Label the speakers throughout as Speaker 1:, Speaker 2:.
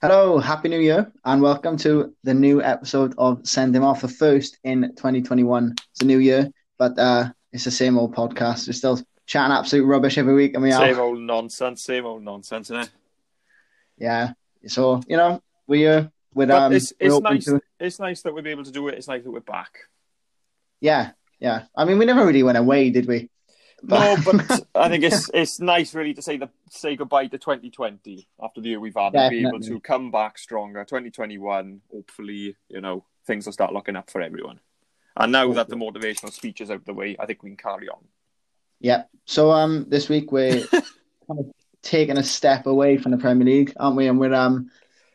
Speaker 1: Hello, Happy New Year, and welcome to the new episode of Send Him Off the First in 2021. It's a new year, but uh, it's the same old podcast. We're still chatting absolute rubbish every week, and we are
Speaker 2: Same
Speaker 1: are.
Speaker 2: old nonsense, same old nonsense, innit?
Speaker 1: Yeah. So, you know, we uh, with um,
Speaker 2: it's
Speaker 1: we're
Speaker 2: it's nice.
Speaker 1: to-
Speaker 2: It's nice that we'll be able to do it. It's nice that we're back.
Speaker 1: yeah, yeah. I mean, we never really went away, did we?
Speaker 2: No, but I think it's it's nice really to say the say goodbye to 2020 after the year we've had and be able to come back stronger. 2021, hopefully, you know, things will start looking up for everyone. And now that the motivational speech is out of the way, I think we can carry on.
Speaker 1: Yeah. So um, this week we're kind of taking a step away from the Premier League, aren't we? And we're um,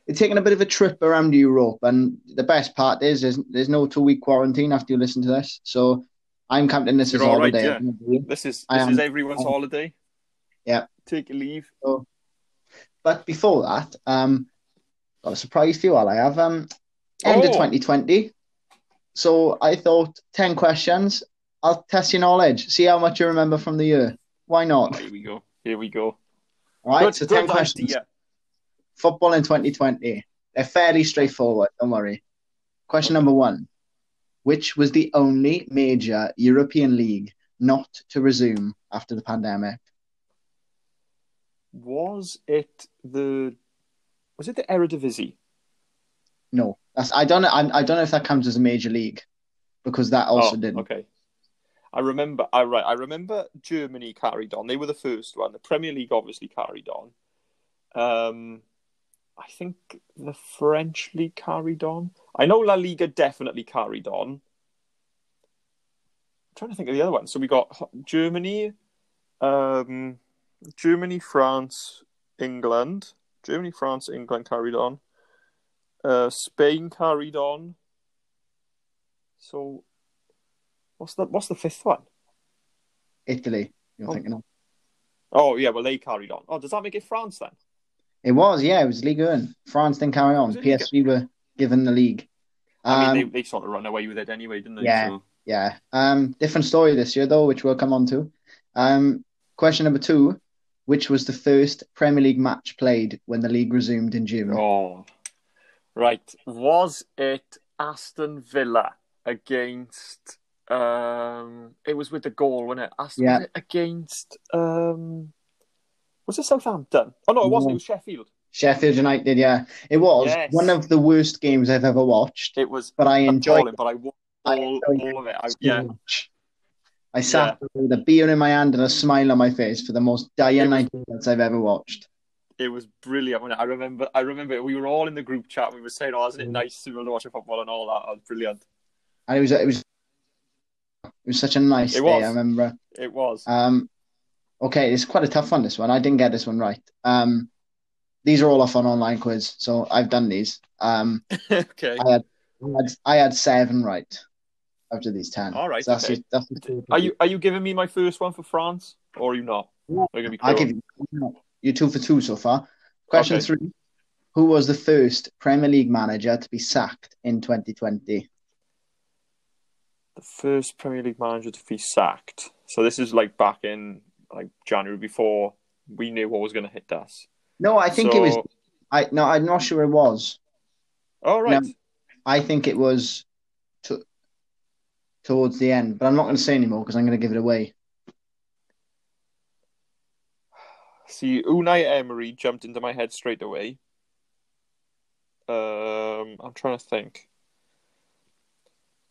Speaker 1: we're taking a bit of a trip around Europe. And the best part is, there's there's no two week quarantine after you listen to this. So I'm counting this as
Speaker 2: You're all right,
Speaker 1: holiday.
Speaker 2: This is this
Speaker 1: am-
Speaker 2: is everyone's holiday.
Speaker 1: Yeah.
Speaker 2: Take a leave.
Speaker 1: But before that, um, got a surprise for you all. I have um, end of
Speaker 2: Oh.
Speaker 1: 2020. So I thought 10 questions. I'll test your knowledge, see how much you remember from the year. Why not?
Speaker 2: Here we go. Here we go.
Speaker 1: All right.
Speaker 2: good,
Speaker 1: so 10 questions.
Speaker 2: idea.
Speaker 1: Football in 2020. They're fairly straightforward. Don't worry. Question number one: Which was the only major European league not to resume after the pandemic?
Speaker 2: Was it the was it the Eredivisie?
Speaker 1: No, that's I don't know. I, I don't know if that counts as a major league because that also
Speaker 2: Oh,
Speaker 1: didn't.
Speaker 2: Okay. I remember. I right. I remember Germany carried on. They were the first one. The Premier League obviously carried on. Um, I think the French league carried on. I know La Liga definitely carried on. I'm trying to think of the other one. So we got Germany, um, Germany, France, England. Germany, France, England carried on. Uh, Spain carried on. So, what's the what's the fifth one?
Speaker 1: Italy. You're
Speaker 2: Oh.
Speaker 1: thinking of?
Speaker 2: Oh yeah, well they carried on. Oh, does that make it France then?
Speaker 1: It was, yeah, it was Ligue 1. France didn't carry on. PSG were given the league.
Speaker 2: I
Speaker 1: Um,
Speaker 2: mean, they, they sort of run away with it anyway, didn't they?
Speaker 1: Yeah.
Speaker 2: So,
Speaker 1: Yeah. Um, different story this year, though, which we'll come on to. Um, question number two Which was the first Premier League match played when the league resumed in June?
Speaker 2: oh, right. Was it Aston Villa against? Um, it was with the goal, wasn't it? Aston
Speaker 1: Yeah.
Speaker 2: was it against. Um, was it Southampton? Oh no, it wasn't. It was Sheffield.
Speaker 1: Sheffield United, yeah. It was
Speaker 2: Yes.
Speaker 1: one of the worst games I've ever watched,
Speaker 2: It was
Speaker 1: but I enjoyed
Speaker 2: appalling, but I watched all, all of it. I, yeah.
Speaker 1: I sat with a beer in my hand and a smile on my face for the most dire
Speaker 2: It was-
Speaker 1: 90 minutes I've ever watched.
Speaker 2: it was brilliant. it? I remember. I remember we were all in the group chat. We were saying, "Oh, isn't it nice to be able to watch a football and all that?" Oh, brilliant.
Speaker 1: And it was, it was, it was such a nice
Speaker 2: It
Speaker 1: day,
Speaker 2: was.
Speaker 1: I remember.
Speaker 2: It was.
Speaker 1: Um, okay, it's quite a tough one, this one. I didn't get this one right. Um, these are all off on online quiz, so I've done these. Um,
Speaker 2: okay.
Speaker 1: I had, I had, I had seven right out of these ten.
Speaker 2: All right,
Speaker 1: So that's
Speaker 2: okay.
Speaker 1: that's the
Speaker 2: Are you are you giving me my first one for France, or are you not?
Speaker 1: No.
Speaker 2: Are you gonna be
Speaker 1: I'll
Speaker 2: clear
Speaker 1: give you you're two for two so far. Question
Speaker 2: Okay.
Speaker 1: three: Who was the first Premier League manager to be sacked in 2020?
Speaker 2: the first Premier League manager to be sacked? So this is like back in like January before we knew what was going to hit us.
Speaker 1: No, I think it was. I no, I'm not sure it was.
Speaker 2: All right.
Speaker 1: No. I think it was to, towards the end, but I'm not going to say anymore because I'm going to give it away.
Speaker 2: See, Unai Emery jumped into my head straight away. Um, I'm trying to think.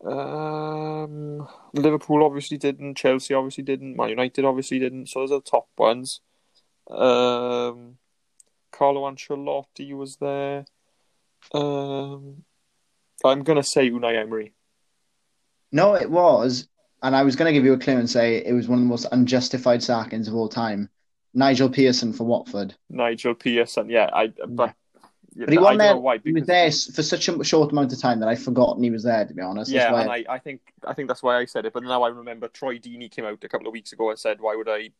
Speaker 2: Um, Liverpool obviously didn't. Chelsea obviously didn't. Man United obviously didn't. So those are the top ones. Um, Carlo Ancelotti was there. Um, I'm gonna say Unai Emery.
Speaker 1: No, it was, and I was going to give you a clue and say it was one of the most unjustified sackings of all time. Nigel Pearson for Watford,
Speaker 2: Nigel Pearson. Yeah, I. But,
Speaker 1: but he
Speaker 2: I
Speaker 1: there.
Speaker 2: why.
Speaker 1: He was there for such a short amount of time that I'd forgotten he was there. To be honest,
Speaker 2: Yeah, and I, I think I think that's why I said it. But now I remember Troy Deeney came out a couple of weeks ago and said, "Why would I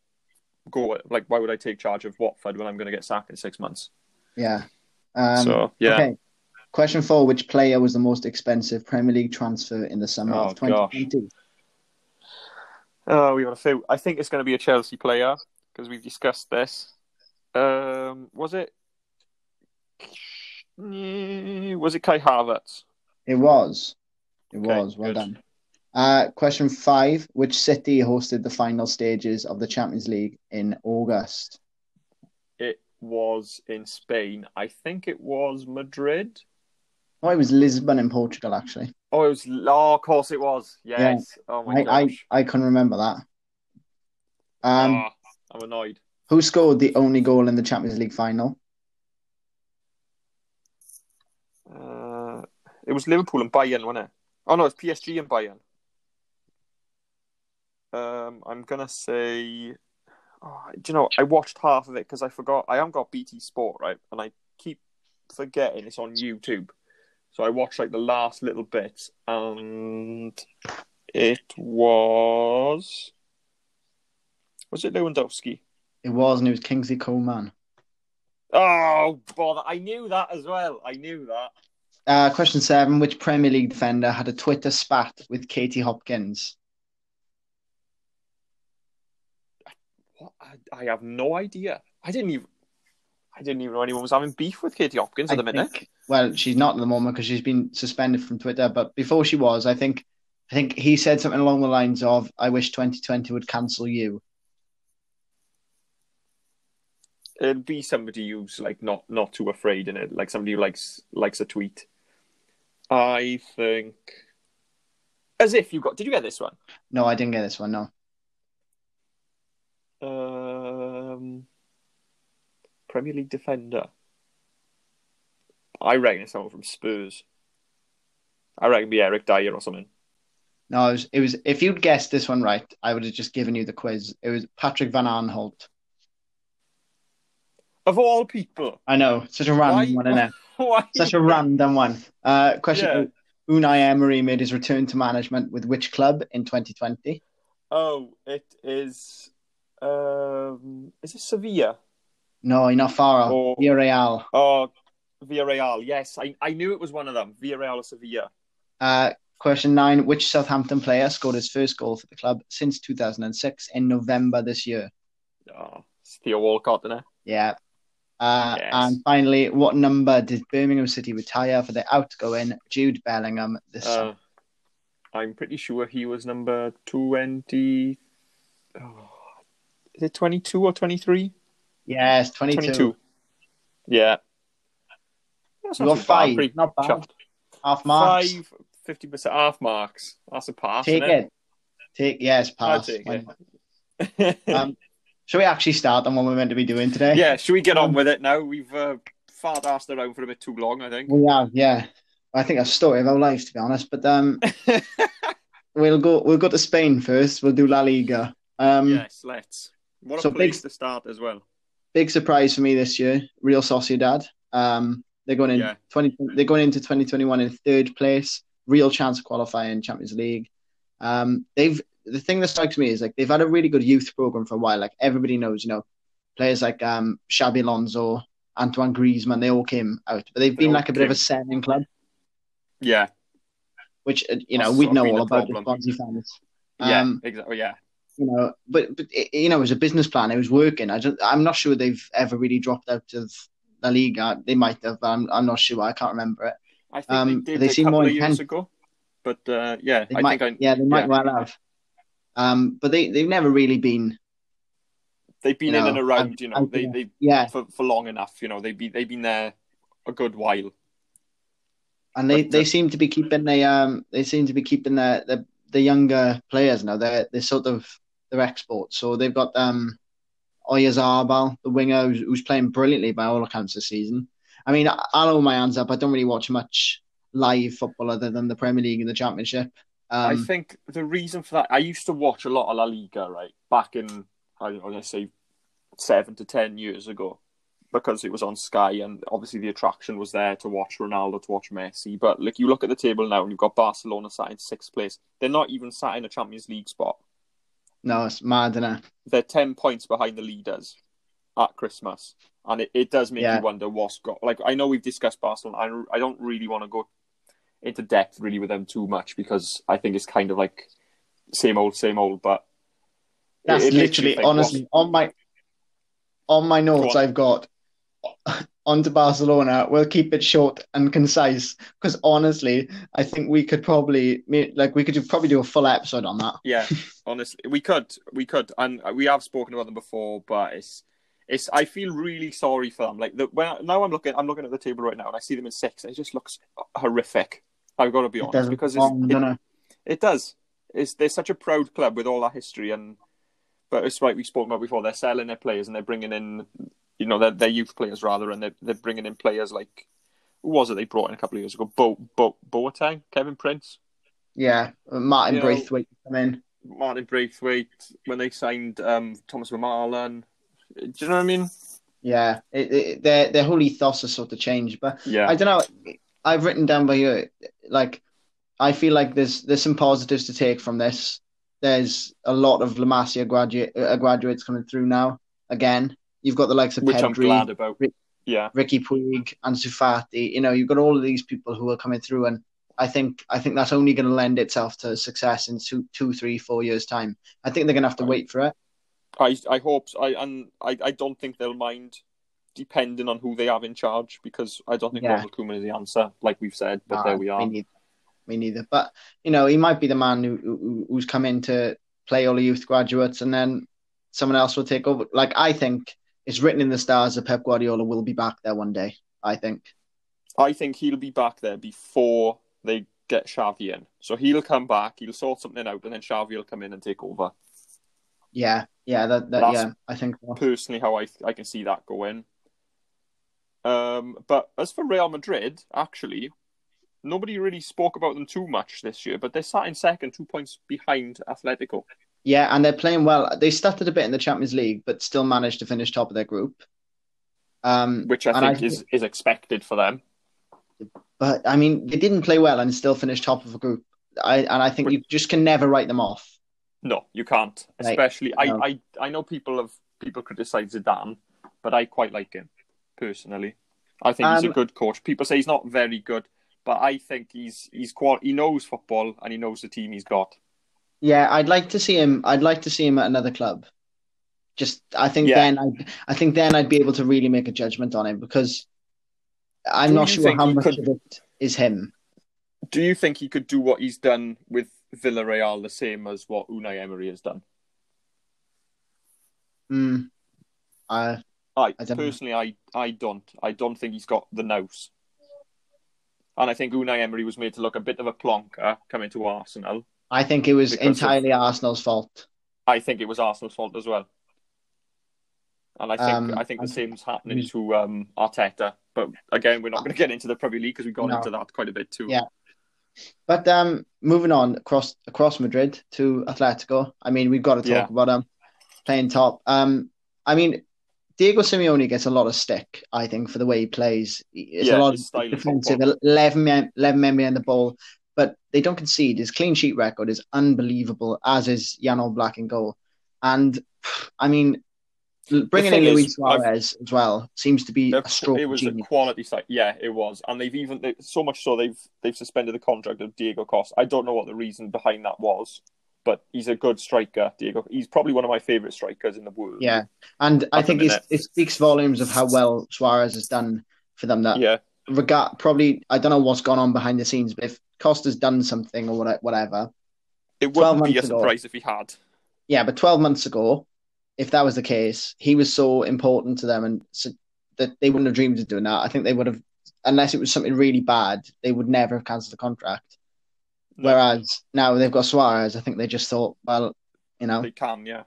Speaker 2: go? Like, why would I take charge of Watford when I'm going to get sacked in six months?"
Speaker 1: yeah. Um,
Speaker 2: so yeah,
Speaker 1: Okay. Question four: Which player was the most expensive Premier League transfer in the summer
Speaker 2: Oh,
Speaker 1: of 2020?
Speaker 2: oh, we got a few. I think it's going to be a Chelsea player because we've discussed this. Um, was it Was it Kai Havertz?
Speaker 1: It was. It
Speaker 2: Okay,
Speaker 1: was. Well
Speaker 2: good.
Speaker 1: done. Uh, question five: Which city hosted the final stages of the Champions League in August?
Speaker 2: It was in Spain. I think it was Madrid.
Speaker 1: Oh, it was Lisbon in Portugal, actually.
Speaker 2: Oh, it was. Oh, of course it was. Yes. Oh my
Speaker 1: I, I,
Speaker 2: gosh.
Speaker 1: I couldn't remember that. Um,
Speaker 2: Ah, I'm annoyed.
Speaker 1: who scored the only goal in the Champions League final?
Speaker 2: Uh, it was Liverpool and Bayern, wasn't it? Oh no, it's PSG and Bayern. Um, I'm gonna say. Oh, do you know? I watched half of it because I forgot. I haven't got BT Sport right, and I keep forgetting it's on YouTube. So I watched like the last little bits, and it was. Was it Lewandowski?
Speaker 1: It was, and it was Kingsley Coman.
Speaker 2: Oh, bother! I knew that as well. I knew that.
Speaker 1: Uh, question seven: Which Premier League defender had a Twitter spat with Katie Hopkins?
Speaker 2: What? I, I have no idea. I didn't even. I didn't even know anyone was having beef with Katie Hopkins at the minute.
Speaker 1: think- well, she's not at the moment because she's been suspended from Twitter. But before she was, I think, I think he said something along the lines of, "I wish 2020 would cancel you."
Speaker 2: It'd be somebody who's like not not too afraid in it, like somebody who likes likes a tweet. I think. As if you got. Did you get this one?
Speaker 1: No, I didn't get this one. No,
Speaker 2: Um, Premier League defender. I reckon it's someone from Spurs. I reckon it'd be Eric Dier or something.
Speaker 1: no, it was. It was. If you'd guessed this one right, I would have just given you the quiz. It was Patrick Van Aanholt.
Speaker 2: Of all people,
Speaker 1: I know, such a random
Speaker 2: Why-
Speaker 1: one, isn't it?
Speaker 2: why?
Speaker 1: Such a random one. Uh, question:
Speaker 2: Yeah.
Speaker 1: Unai Emery made his return to management with which club in 2020?
Speaker 2: Oh, it is. Um, is it Sevilla?
Speaker 1: No, not far.
Speaker 2: Oh.
Speaker 1: Villarreal.
Speaker 2: Oh, Villarreal. Yes, I, I knew it was one of them. Villarreal or Sevilla.
Speaker 1: Uh, question nine: Which Southampton player scored his first goal for the club since 2006 in November this year?
Speaker 2: Oh, it's Theo Walcott, isn't it?
Speaker 1: Yeah. Uh,
Speaker 2: Yes.
Speaker 1: And finally, what number did Birmingham City retire for the outgoing Jude Bellingham this summer?
Speaker 2: Uh, I'm pretty sure he was number twenty. Oh, is it twenty-two or twenty-three?
Speaker 1: Yes, 22.
Speaker 2: Twenty-two. Yeah. That's not bad,
Speaker 1: five. Not bad. Half marks.
Speaker 2: Five, 50% half marks. That's a pass.
Speaker 1: Take
Speaker 2: isn't
Speaker 1: it. Take yes, pass.
Speaker 2: take it.
Speaker 1: Um, shall we actually start on what we're meant to be doing today?
Speaker 2: yeah, should we get on
Speaker 1: Um,
Speaker 2: with it now? We've uh, fart asked around for a bit too long, I think.
Speaker 1: We have, yeah. I think a story of our life, to be honest. But um, we'll go. We'll go to Spain first. We'll do La Liga. Um,
Speaker 2: yes, let's. What a
Speaker 1: so
Speaker 2: place
Speaker 1: big-
Speaker 2: to start as well.
Speaker 1: big surprise for me this year. Real Sociedad. Um, they're going in
Speaker 2: Yeah.
Speaker 1: twenty. They're going into twenty twenty one in third place. Real chance of qualifying Champions League. Um, they've the thing that strikes me is like they've had a really good youth program for a while. Like everybody knows, you know, players like um Xabi Alonso, Antoine Griezmann, they all came out, but they've
Speaker 2: They
Speaker 1: been like a bit of a selling club,
Speaker 2: Yeah,
Speaker 1: which uh, you know we know all about the. Swansea fans.
Speaker 2: yeah,
Speaker 1: Um,
Speaker 2: exactly. Yeah,
Speaker 1: you know, but but it, you know, it was a business plan. It was working. I don't, I'm not sure they've ever really dropped out of La Liga. They might have, but I'm, I'm not sure. I can't remember it.
Speaker 2: I think
Speaker 1: um,
Speaker 2: they did
Speaker 1: they
Speaker 2: a
Speaker 1: seem
Speaker 2: couple
Speaker 1: more
Speaker 2: of years ago. But uh, yeah,
Speaker 1: They
Speaker 2: I
Speaker 1: might,
Speaker 2: think I,
Speaker 1: yeah, they might
Speaker 2: yeah.
Speaker 1: well have. Um, but they they've never really been,
Speaker 2: they've been in
Speaker 1: know,
Speaker 2: and around.
Speaker 1: out-
Speaker 2: You know,
Speaker 1: out
Speaker 2: they they
Speaker 1: yeah,
Speaker 2: for, for long enough. You know, they've been they've been there a good while.
Speaker 1: and they,
Speaker 2: But,
Speaker 1: they
Speaker 2: uh,
Speaker 1: seem to be keeping the um they seem to be keeping the the, the younger players now. They're they're sort of their exports. So they've got um Oyarzabal, the winger, who's, who's playing brilliantly by all accounts this season. I mean, I- I'll hold my hands up. I don't really watch much live football other than the Premier League and the Championship.
Speaker 2: I
Speaker 1: Um,
Speaker 2: think the reason for that, I used to watch a lot of La Liga, right, back in, I don't know, let's say seven to ten years ago, because it was on Sky, and obviously the attraction was there to watch Ronaldo, to watch Messi. But like you look at the table now, and you've got Barcelona sat in sixth place. They're not even sat in a Champions League spot.
Speaker 1: No, it's mad, is
Speaker 2: They're ten points behind the leaders at Christmas, and it, it does make
Speaker 1: Yeah.
Speaker 2: you wonder what's got. Like I know we've discussed Barcelona. I I don't really want to go into depth really with them too much because I think it's kind of like same old, same old. But
Speaker 1: That's
Speaker 2: it- it
Speaker 1: literally, honestly, on my on my notes,
Speaker 2: on.
Speaker 1: I've got on to Barcelona. We'll keep it short and concise because honestly, I think we could probably like we could do, probably do a full episode on that.
Speaker 2: Yeah, honestly, we could, we could, and we have spoken about them before, but it's it's. I feel really sorry for them. Like the, when now I'm looking, I'm looking at the table right now, and I see them in six. It just looks horrific. I've got to be honest because it's,
Speaker 1: doesn't
Speaker 2: it,
Speaker 1: it?
Speaker 2: it does. It's they're such a proud club with all that history and. But it's like we spoke about before. They're selling their players and they're bringing in, you know, their their youth players rather, and they're they're bringing in players like who was it they brought in a couple of years ago? Bo Bo Boateng, Kevin Prince,
Speaker 1: Yeah, Martin
Speaker 2: You know-
Speaker 1: Braithwaite come in.
Speaker 2: Martin Braithwaite. When they signed um, Thomas Vermaelen, do you know what I mean?
Speaker 1: Yeah, it, it, their their whole ethos has sort of changed. But
Speaker 2: Yeah,
Speaker 1: I don't know. I've written down by here, like, I feel like there's there's some positives to take from this. There's a lot of La Masia graduate uh, graduates coming through now. Again, you've got the likes of
Speaker 2: which I'm
Speaker 1: Pedri,
Speaker 2: glad about.
Speaker 1: Rick-
Speaker 2: Yeah,
Speaker 1: Riqui Puig, and Sufati. You know, you've got all of these people who are coming through, and I think I think that's only going to lend itself to success in two, two, three, four years time. I think they're going to have to wait for it.
Speaker 2: I I hope I and I, I don't think they'll mind depending on who they have in charge because I don't think
Speaker 1: Yeah.
Speaker 2: Ronald Koeman is the answer, like we've said. But
Speaker 1: Nah,
Speaker 2: there we are.
Speaker 1: Me neither. Me neither. But you know, he might be the man who, who who's come in to play all the youth graduates, and then someone else will take over. Like I think it's written in the stars that Pep Guardiola will be back there one day. I think.
Speaker 2: I think he'll be back there before they get Xavi in. So he'll come back, he'll sort something out, and then Xavi will come in and take over.
Speaker 1: Yeah, yeah, that, that
Speaker 2: That's-
Speaker 1: yeah, I think. So.
Speaker 2: Personally, how I I can see that going. Um, but as for Real Madrid, actually, nobody really spoke about them too much this year. But they're sat in second, two points behind Atletico.
Speaker 1: Yeah, and they're playing well. They stuttered a bit in the Champions League, but still managed to finish top of their group. Um,
Speaker 2: which I think is, is expected for them.
Speaker 1: But I mean, they didn't play well and still finished top of a group. I and I think
Speaker 2: But-
Speaker 1: you just can never write them off.
Speaker 2: No, you can't.
Speaker 1: Like,
Speaker 2: Especially,
Speaker 1: no.
Speaker 2: I, I, I know people have people criticize Zidane, but I quite like him personally. I think he's a
Speaker 1: Um,
Speaker 2: good coach. People say he's not very good, but I think he's he's qual- he knows football and he knows the team he's got.
Speaker 1: Yeah, I'd like to see him. I'd like to see him at another club. Just, I think
Speaker 2: Yeah.
Speaker 1: then I, I think then I'd be able to really make a judgment on him because I'm
Speaker 2: Do
Speaker 1: not sure how much
Speaker 2: could-
Speaker 1: of it is him.
Speaker 2: Do you think he could do what he's done with Villarreal the same as what Unai Emery has done?
Speaker 1: Mm. I,
Speaker 2: I,
Speaker 1: I don't know.
Speaker 2: personally, I, I don't. I don't think he's got the nous. And I think Unai Emery was made to look a bit of a plonker coming to Arsenal.
Speaker 1: I think it was
Speaker 2: Because of-
Speaker 1: entirely Arsenal's fault.
Speaker 2: I think it was Arsenal's fault as well. And I think
Speaker 1: Um,
Speaker 2: I think the same's happening to um, Arteta. But again, we're not going to get into the Premier League because we got
Speaker 1: No.
Speaker 2: into that quite a bit too.
Speaker 1: Yeah. But um, moving on across across Madrid to Atletico. I mean, we've got to talk
Speaker 2: Yeah.
Speaker 1: about them playing top. Um, I mean, Diego Simeone gets a lot of stick. I think for the way he plays. It's
Speaker 2: Yeah,
Speaker 1: a lot of defensive,
Speaker 2: football.
Speaker 1: 11 men, 11 men behind the ball, but they don't concede. His clean sheet record is unbelievable, as is Jan Oblak in goal. And I mean, bringing in Luis Suarez as well seems to be a stroke
Speaker 2: it was a quality side. Yeah, it was, and they've even they, so much so they've they've suspended the contract of Diego Costa. I don't know what the reason behind that was, but he's a good striker. Diego, he's probably one of my favorite strikers in the world.
Speaker 1: Yeah, and I think it speaks volumes of how well Suarez has done for them. That
Speaker 2: yeah,
Speaker 1: regard probably I don't know what's gone on behind the scenes, but if Costa's done something or whatever,
Speaker 2: it
Speaker 1: 12
Speaker 2: wouldn't be a
Speaker 1: months ago.
Speaker 2: surprise if he had.
Speaker 1: yeah. But twelve months ago, if that was the case, he was so important to them, and so that they wouldn't have dreamed of doing that. I think they would have, unless it was something really bad, they would never have cancelled the contract.
Speaker 2: No,
Speaker 1: Whereas now they've got Suarez, I think they just thought, well, you know,
Speaker 2: they can. Yeah,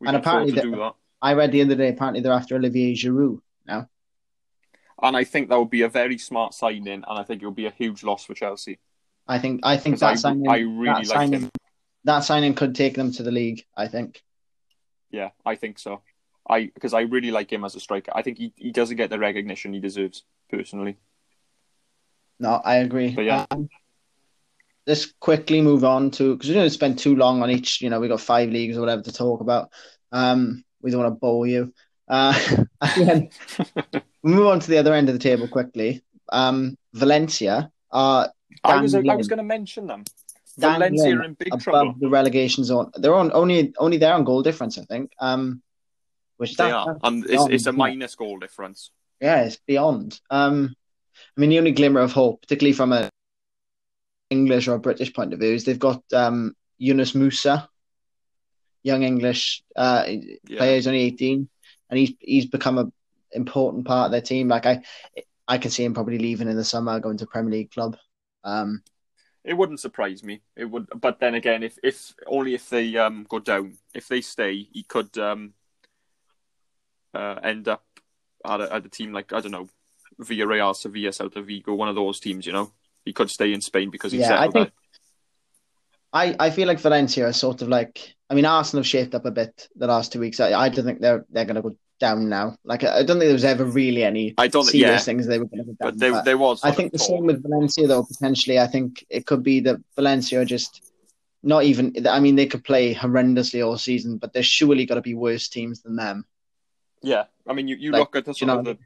Speaker 2: we
Speaker 1: And apparently the-. I read the other day apparently they're after Olivier Giroud now.
Speaker 2: And I think that would be a very smart signing, and I think it would be a huge loss for Chelsea.
Speaker 1: I think I think
Speaker 2: 'Cause I,
Speaker 1: that signing,
Speaker 2: I really
Speaker 1: that
Speaker 2: like
Speaker 1: signing,
Speaker 2: him.
Speaker 1: that signing could take them to the league. I think.
Speaker 2: Yeah, I think so. I because I really like him as a striker. I think he, he doesn't get the recognition he deserves personally.
Speaker 1: No, I agree.
Speaker 2: But yeah.
Speaker 1: Um, let's quickly move on to because we don't spend too long on each. You know, we got five leagues or whatever to talk about. Um, we don't want to bore you. Uh, at the end, we move on to the other end of the table quickly. Um, Valencia are
Speaker 2: I was I was going to mention them.
Speaker 1: dangling
Speaker 2: Valencia are in big
Speaker 1: above
Speaker 2: trouble.
Speaker 1: the relegation zone. They're on only only there on goal difference, I think. Um, which
Speaker 2: They
Speaker 1: that-
Speaker 2: are,
Speaker 1: that-
Speaker 2: it's, it's a
Speaker 1: yeah.
Speaker 2: minus goal difference.
Speaker 1: yeah, it's beyond. Um, I mean, the only glimmer of hope, particularly from a English or a British point of view, is they've got um, Yunus Musah, young English uh,
Speaker 2: Yeah.
Speaker 1: player, he's only eighteen, and he's he's become a important part of their team. Like I, I can see him probably leaving in the summer, going to Premier League club. Um,
Speaker 2: It wouldn't surprise me. It would, but then again, if if only if they um go down, if they stay, he could um uh, end up at a, at a team like I don't know, Villarreal, Sevilla, Celta Vigo, one of those teams. You know, he could stay in Spain because he's
Speaker 1: Yeah, I think-. I, I feel like Valencia are sort of like I mean Arsenal have shaped up a bit the last two weeks. I, I don't think they're they're going to go down now. Like I, don't think there was ever really any
Speaker 2: I don't
Speaker 1: serious
Speaker 2: yeah.
Speaker 1: things they were going to go down.
Speaker 2: But there,
Speaker 1: but
Speaker 2: there was.
Speaker 1: I think the same with Valencia though. Potentially, I think it could be that Valencia are just not even. I mean, they could play horrendously all season, but there's surely got to be worse teams than them.
Speaker 2: Yeah, I mean, you, you
Speaker 1: Like,
Speaker 2: look at the
Speaker 1: you
Speaker 2: sort of
Speaker 1: know-
Speaker 2: the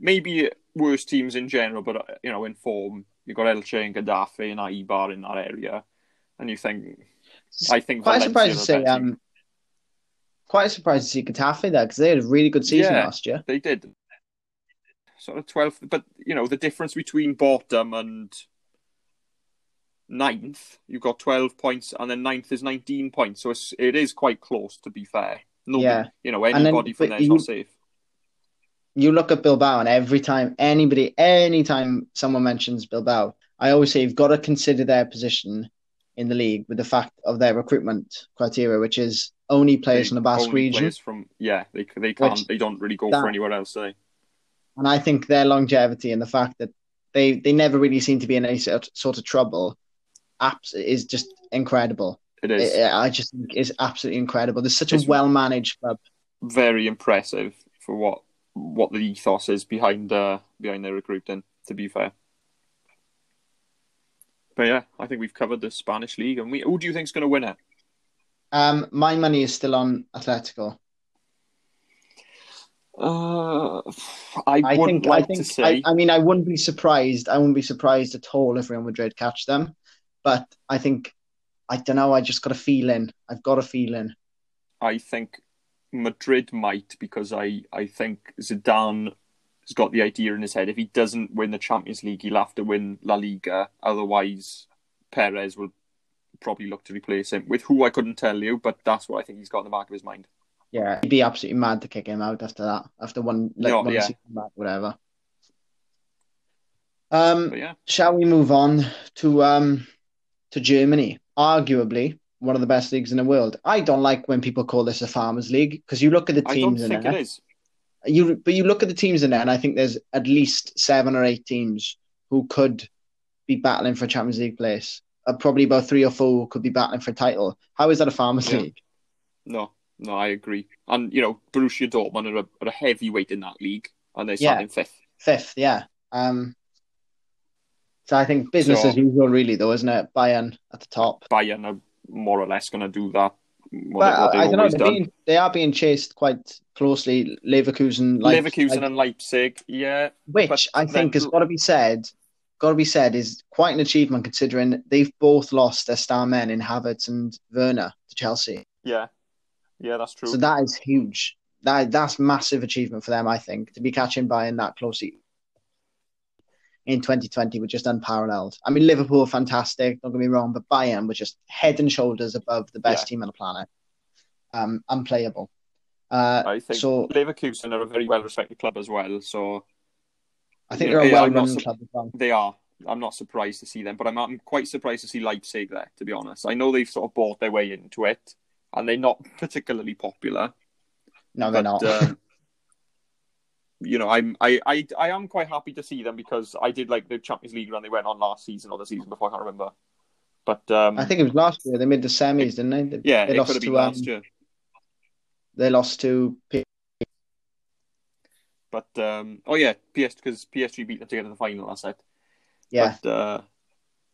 Speaker 2: maybe worst teams in general, but uh, you know, in form, you've got Elche and Getafe and Eibar in that area, and you think, I think
Speaker 1: Quite
Speaker 2: Valencia
Speaker 1: surprised to
Speaker 2: see.
Speaker 1: say,
Speaker 2: better team.
Speaker 1: um, quite surprised to see Getafe there because they had a really good season
Speaker 2: Yeah.
Speaker 1: last year.
Speaker 2: they did sort of 12th, but you know, the difference between bottom and ninth, you've got 12 points, and then ninth is 19 points, so it's, it is quite close. To be fair, Nobody,
Speaker 1: Yeah.
Speaker 2: you know,
Speaker 1: then-
Speaker 2: anybody from
Speaker 1: but
Speaker 2: there's
Speaker 1: you-
Speaker 2: not safe.
Speaker 1: You look at Bilbao, and every time anybody, anytime someone mentions Bilbao, I always say you've got to consider their position in the league with the fact of their recruitment criteria, which is only players
Speaker 2: They
Speaker 1: from the Basque region.
Speaker 2: from yeah, they they can't,
Speaker 1: Which-
Speaker 2: they don't really go
Speaker 1: that-
Speaker 2: for anywhere else. They
Speaker 1: And I think their longevity and the fact that they they never really seem to be in any sort, sort of trouble abs- is just incredible.
Speaker 2: it is.
Speaker 1: It- I just think it's absolutely incredible. There's such a well managed club.
Speaker 2: very impressive for what what the ethos is behind uh, behind their recruiting. To be fair, but yeah, I think we've covered the Spanish league, and we who do you think's going to win it?
Speaker 1: Um, my money is still on Atletico.
Speaker 2: Uh, I,
Speaker 1: I
Speaker 2: would
Speaker 1: think.
Speaker 2: like
Speaker 1: I think.
Speaker 2: to say
Speaker 1: I, I mean, I wouldn't be surprised. I wouldn't be surprised at all if Real Madrid catch them. But I think. I don't know. I just got a feeling. I've got a feeling.
Speaker 2: I think Madrid might because I I think Zidane has got the idea in his head if he doesn't win the Champions League, he'll have to win La Liga. Otherwise, Perez will probably look to replace him with who I couldn't tell you, but that's what I think he's got in the back of his mind.
Speaker 1: Yeah, he'd be absolutely mad to kick him out after that. After one, like
Speaker 2: No,
Speaker 1: one
Speaker 2: yeah.
Speaker 1: back, whatever. Um,
Speaker 2: But yeah,
Speaker 1: Shall we move on to um to Germany? Arguably one of the best leagues in the world. I don't like when people call this a farmers league because you look at the
Speaker 2: I don't
Speaker 1: teams in
Speaker 2: think
Speaker 1: there.
Speaker 2: it is.
Speaker 1: You but you look at the teams in there, and I think there's at least seven or eight teams who could be battling for a Champions League place. Uh, probably about three or four could be battling for a title. How is that a farmers
Speaker 2: Yeah.
Speaker 1: league?
Speaker 2: No, no, I agree. And you know, Borussia Dortmund are a, are a heavyweight in that league, and they're
Speaker 1: Yeah.
Speaker 2: starting fifth.
Speaker 1: Fifth, yeah. Um. So I think business
Speaker 2: So-
Speaker 1: as usual, really, though, isn't it? Bayern at the top.
Speaker 2: Bayern are more or less going to do that. What,
Speaker 1: But
Speaker 2: what
Speaker 1: I, don't know. They're being, they are being chased quite closely. Leverkusen, like,
Speaker 2: Leverkusen
Speaker 1: like-
Speaker 2: and Leipzig, yeah,
Speaker 1: which I think has got to be said. Got to be said is quite an achievement considering they've both lost their star men in Havertz and Werner to Chelsea.
Speaker 2: yeah, yeah, that's true.
Speaker 1: So that is huge. That that's massive achievement for them. I think to be catching Bayern that closely in 2020 were just unparalleled. I mean, Liverpool are fantastic. Don't get me wrong, but Bayern were just head and shoulders above the best
Speaker 2: Yeah.
Speaker 1: team on the planet. Um, unplayable. Uh,
Speaker 2: I think
Speaker 1: so
Speaker 2: Leverkusen are a very well-respected club as well. So
Speaker 1: I think they're a
Speaker 2: yeah,
Speaker 1: well-run
Speaker 2: sur-
Speaker 1: club as well.
Speaker 2: they are. I'm not surprised to see them, but I'm, I'm quite surprised to see Leipzig there. To be honest, I know they've sort of bought their way into it, and they're not particularly popular.
Speaker 1: No, they're
Speaker 2: but
Speaker 1: not.
Speaker 2: um, you know, I'm I, I I am quite happy to see them because I did like the Champions League run they went on last season or the season before. I can't remember, but um,
Speaker 1: I think it was last year. They made the semis, didn't they? They,
Speaker 2: yeah,
Speaker 1: they
Speaker 2: it
Speaker 1: lost
Speaker 2: could have been
Speaker 1: to um,
Speaker 2: last year.
Speaker 1: they lost to P-
Speaker 2: But um, oh yeah, PS because PSG beat them to get to the final last night.
Speaker 1: yeah.
Speaker 2: But uh,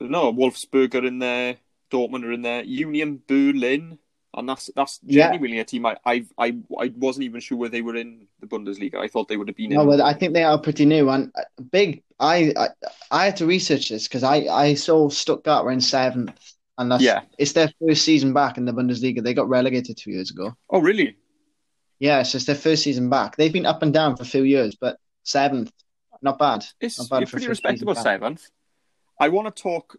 Speaker 2: no, Wolfsburg are in there, Dortmund are in there, Union Berlin, and that's that's
Speaker 1: Yeah.
Speaker 2: genuinely a team I I I, I wasn't even sure where they were in the Bundesliga. I thought they would have been
Speaker 1: No,
Speaker 2: in.
Speaker 1: well, I think they are pretty new and uh, big. I I, I had to research this because I, I saw Stuttgart were in seventh, and that's
Speaker 2: Yeah.
Speaker 1: it's their first season back in the Bundesliga. They got relegated two years ago.
Speaker 2: Oh really?
Speaker 1: Yeah, so it's their first season back. They've been up and down for a few years, but seventh. Not bad.
Speaker 2: It's
Speaker 1: Not bad
Speaker 2: a
Speaker 1: for
Speaker 2: pretty respectable seventh. I want to talk